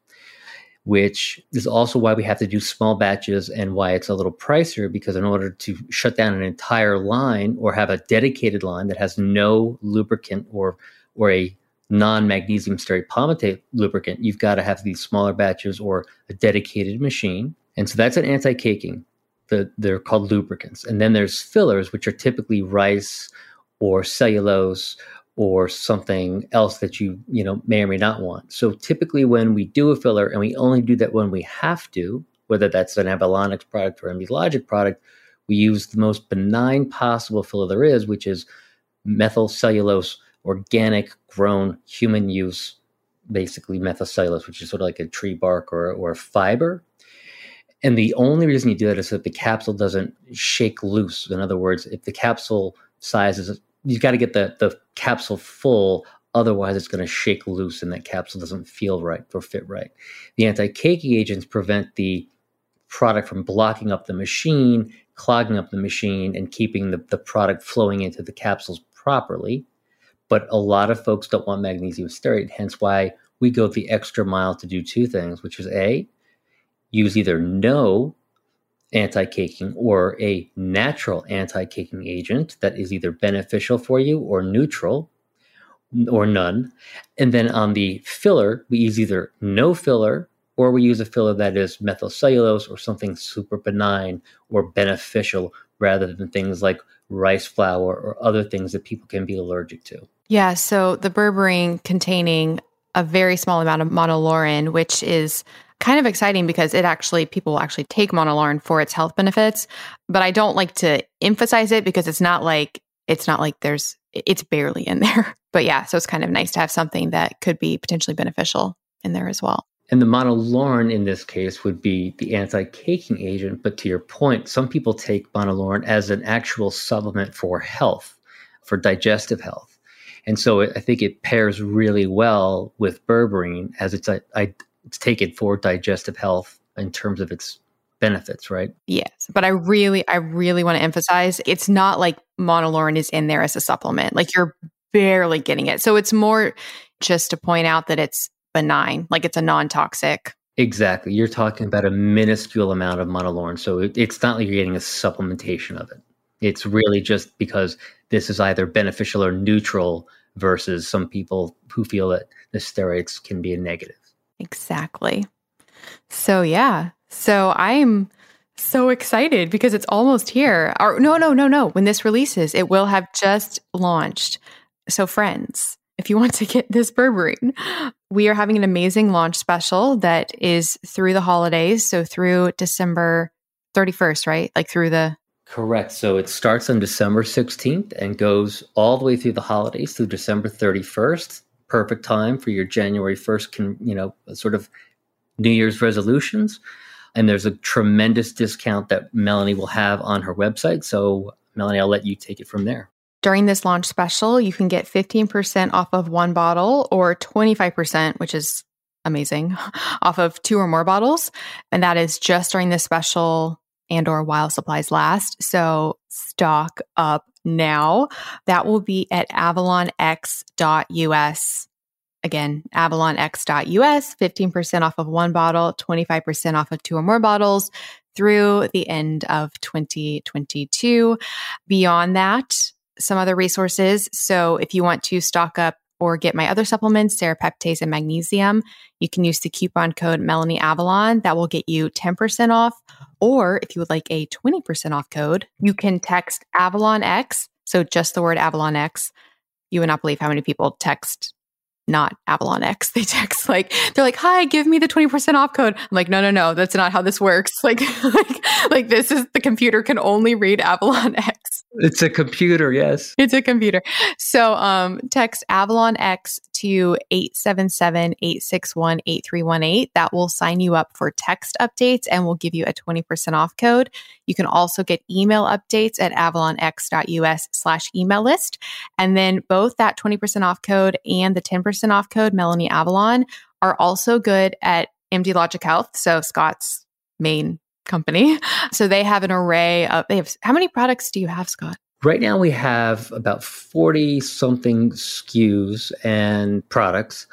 S3: which is also why we have to do small batches and why it's a little pricier because in order to shut down an entire line or have a dedicated line that has no lubricant or or a non-magnesium stearate palmitate lubricant, you've got to have these smaller batches or a dedicated machine. And so that's an anti-caking. The, they're called lubricants. And then there's fillers, which are typically rice or cellulose or something else that you you know may or may not want. So typically when we do a filler and we only do that when we have to, whether that's an Avalon X product or a Logic product, we use the most benign possible filler there is, which is methyl cellulose, organic grown human use, basically methyl cellulose, which is sort of like a tree bark or, or fiber. And the only reason you do that is that the capsule doesn't shake loose. In other words, if the capsule size is you've got to get the the capsule full otherwise it's going to shake loose and that capsule doesn't feel right or fit right. The anti-caking agents prevent the product from blocking up the machine clogging up the machine and keeping the, the product flowing into the capsules properly. But a lot of folks don't want magnesium stearate hence why we go the extra mile to do two things which is a use either no anti-caking or a natural anti-caking agent that is either beneficial for you or neutral or none. And then on the filler, we use either no filler or we use a filler that is methylcellulose or something super benign or beneficial rather than things like rice flour or other things that people can be allergic to.
S1: Yeah, so the berberine containing a very small amount of monolaurin, which is kind of exciting because it actually people will actually take monolaurin for its health benefits but i don't like to emphasize it because it's not like it's not like there's it's barely in there. But yeah so it's kind of nice to have something that could be potentially beneficial in there as well.
S3: And the monolaurin in this case would be the anti-caking agent but to your point some people take monolaurin as an actual supplement for health for digestive health. And so I think it pairs really well with berberine as it's a, a, it's taken for digestive health in terms of its benefits, right?
S1: Yes. But I really, I really want to emphasize it's not like monolaurin is in there as a supplement. Like you're barely getting it. So it's more just to point out that it's benign, like it's a non toxic.
S3: Exactly. You're talking about a minuscule amount of monolaurin. So it, it's not like you're getting a supplementation of it. It's really just because this is either beneficial or neutral versus some people who feel that the stearates can be a negative.
S1: Exactly. So, yeah. So I'm so excited because it's almost here. Or, no, no, no, no. When this releases, it will have just launched. So, friends, if you want to get this berberine, we are having an amazing launch special that is through the holidays. So, through December 31st, right? Like through the.
S3: Correct. So it starts on December 16th and goes all the way through the holidays through December 31st perfect time for your January 1st, can, you know, sort of New Year's resolutions. And there's a tremendous discount that Melanie will have on her website. So, Melanie, I'll let you take it from there.
S1: During this launch special, you can get 15% off of one bottle or 25%, which is amazing, off of two or more bottles. And that is just during this special and or while supplies last. So stock up now. That will be at avalonx.us. Again, avalonx.us, 15% off of one bottle, 25% off of two or more bottles through the end of 2022. Beyond that, some other resources. So if you want to stock up or get my other supplements, serrapeptase and magnesium, you can use the coupon code Melanie Avalon. That will get you 10% off. Or if you would like a 20% off code, you can text Avalon X. So just the word Avalon X. You would not believe how many people text not Avalon X. They text like they're like, "Hi, give me the 20% off code." I'm like, "No, no, no, that's not how this works." Like like like this is the computer can only read Avalon X.
S3: It's a computer, yes.
S1: It's a computer. So um text Avalon X to 877-861-8318. That will sign you up for text updates and will give you a 20% off code. You can also get email updates at avalonx.us slash email list. And then both that 20% off code and the 10% off code, Melanie Avalon, are also good at MD Logic Health. So Scott's main company. So they have an array of, they have, how many products do you have, Scott?
S3: Right now, we have about 40 something SKUs and products,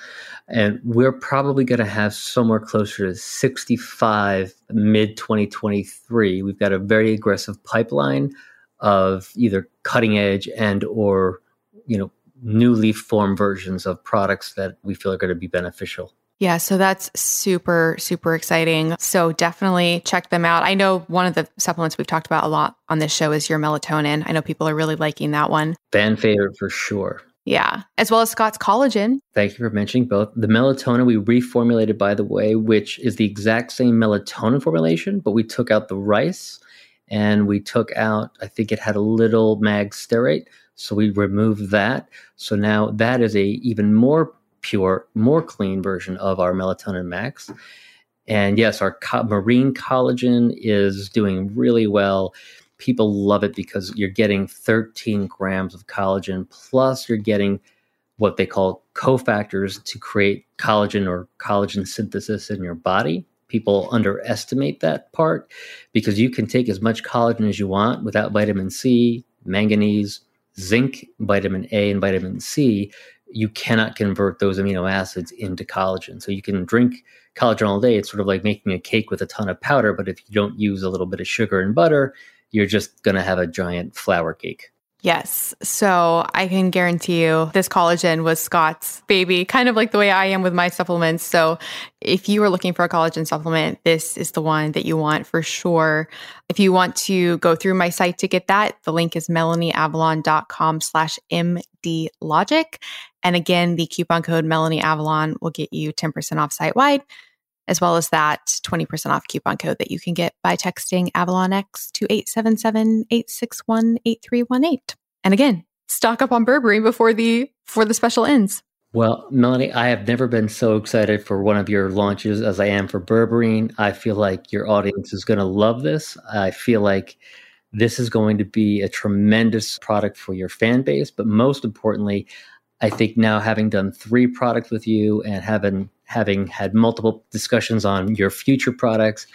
S3: and we're probably going to have somewhere closer to 65 mid 2023. We've got a very aggressive pipeline of either cutting edge and or you know newly formed versions of products that we feel are going to be beneficial.
S1: Yeah, so that's super, super exciting. So definitely check them out. I know one of the supplements we've talked about a lot on this show is your melatonin. I know people are really liking that one.
S3: Fan favorite for sure.
S1: Yeah, as well as Scott's collagen.
S3: Thank you for mentioning both. The melatonin we reformulated, by the way, which is the exact same melatonin formulation, but we took out the rice and we took out, I think it had a little mag stearate. So we removed that. So now that is a even more pure, more clean version of our melatonin max. And yes, our co- marine collagen is doing really well. People love it because you're getting 13 grams of collagen, plus you're getting what they call cofactors to create collagen or collagen synthesis in your body. People underestimate that part because you can take as much collagen as you want without vitamin C, manganese, zinc, vitamin A, and vitamin C you cannot convert those amino acids into collagen. So you can drink collagen all day. It's sort of like making a cake with a ton of powder, but if you don't use a little bit of sugar and butter, you're just going to have a giant flour cake.
S1: Yes. So I can guarantee you this collagen was Scott's baby, kind of like the way I am with my supplements. So if you are looking for a collagen supplement, this is the one that you want for sure. If you want to go through my site to get that, the link is melanieavalon.com slash mdlogic. And again, the coupon code Melanie Avalon will get you 10% off site wide as well as that 20% off coupon code that you can get by texting AvalonX to 877-861-8318. And again, stock up on berberine before the for the special ends.
S3: Well, Melanie, I have never been so excited for one of your launches as I am for berberine. I feel like your audience is going to love this. I feel like this is going to be a tremendous product for your fan base, but most importantly, I think now having done three products with you and having having had multiple discussions on your future products,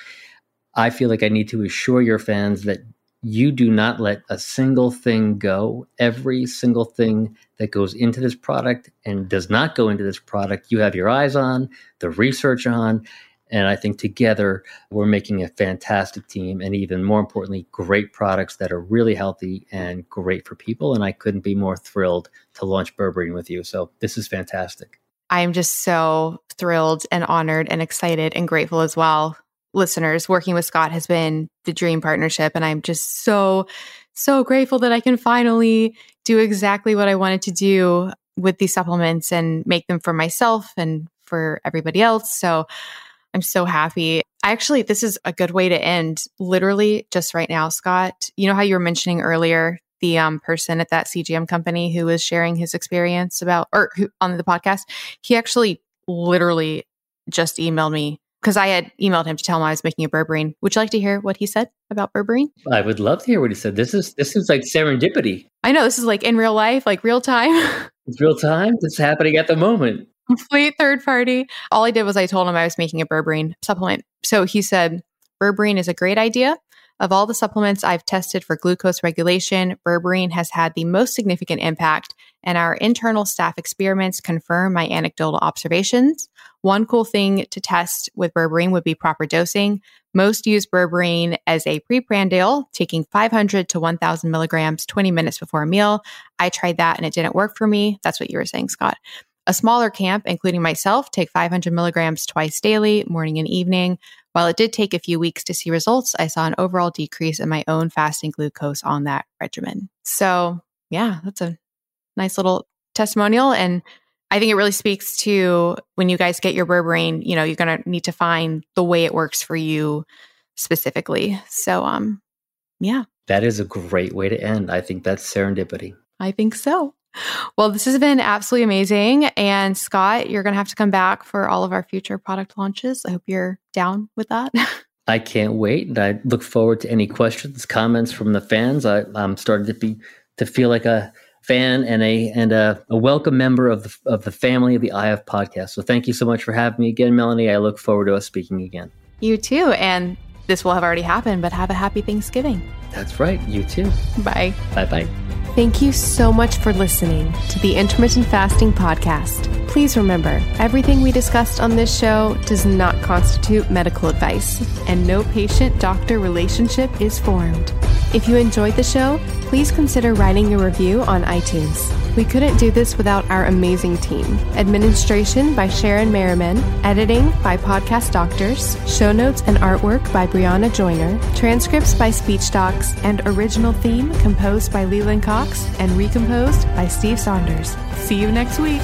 S3: I feel like I need to assure your fans that you do not let a single thing go. Every single thing that goes into this product and does not go into this product, you have your eyes on, the research on. And I think together we're making a fantastic team and even more importantly, great products that are really healthy and great for people. And I couldn't be more thrilled to launch Berberine with you. So this is fantastic.
S1: I am just so thrilled and honored and excited and grateful as well. Listeners, working with Scott has been the dream partnership. And I'm just so, so grateful that I can finally do exactly what I wanted to do with these supplements and make them for myself and for everybody else. So I'm so happy. I actually, this is a good way to end literally just right now, Scott. You know how you were mentioning earlier the um, person at that CGM company who was sharing his experience about, or who, on the podcast, he actually literally just emailed me because I had emailed him to tell him I was making a berberine. Would you like to hear what he said about berberine?
S3: I would love to hear what he said. This is this is like serendipity.
S1: I know this is like in real life, like real time.
S3: it's real time. It's happening at the moment.
S1: Complete third party. All I did was I told him I was making a berberine supplement. So he said, berberine is a great idea Of all the supplements I've tested for glucose regulation, berberine has had the most significant impact, and our internal staff experiments confirm my anecdotal observations. One cool thing to test with berberine would be proper dosing. Most use berberine as a preprandial, taking 500 to 1000 milligrams 20 minutes before a meal. I tried that and it didn't work for me. That's what you were saying, Scott. A smaller camp, including myself, take 500 milligrams twice daily, morning and evening. While it did take a few weeks to see results, I saw an overall decrease in my own fasting glucose on that regimen. So, yeah, that's a nice little testimonial. And I think it really speaks to when you guys get your berberine, you know, you're going to need to find the way it works for you specifically. So, um, yeah.
S3: That is a great way to end. I think that's serendipity.
S1: I think so. Well, this has been absolutely amazing. And Scott, you're going to have to come back for all of our future product launches. I hope you're down with that.
S3: I can't wait. And I look forward to any questions, comments from the fans. I, I'm starting to be to feel like a fan and a and a, a, welcome member of the of the family of the IF podcast. So thank you so much for having me again, Melanie. I look forward to us speaking again.
S1: You too, and this will have already happened, but have a happy Thanksgiving.
S3: That's right. You too.
S1: Bye.
S3: Bye bye.
S4: Thank you so much for listening to the Intermittent Fasting Podcast. Please remember, everything we discussed on this show does not constitute medical advice, and no patient doctor relationship is formed. If you enjoyed the show, please consider writing a review on iTunes. We couldn't do this without our amazing team. Administration by Sharon Merriman, editing by Podcast Doctors, show notes and artwork by Brianna Joyner, transcripts by Speech Docs, and original theme composed by Leland Cox and recomposed by Steve Saunders. See you next week.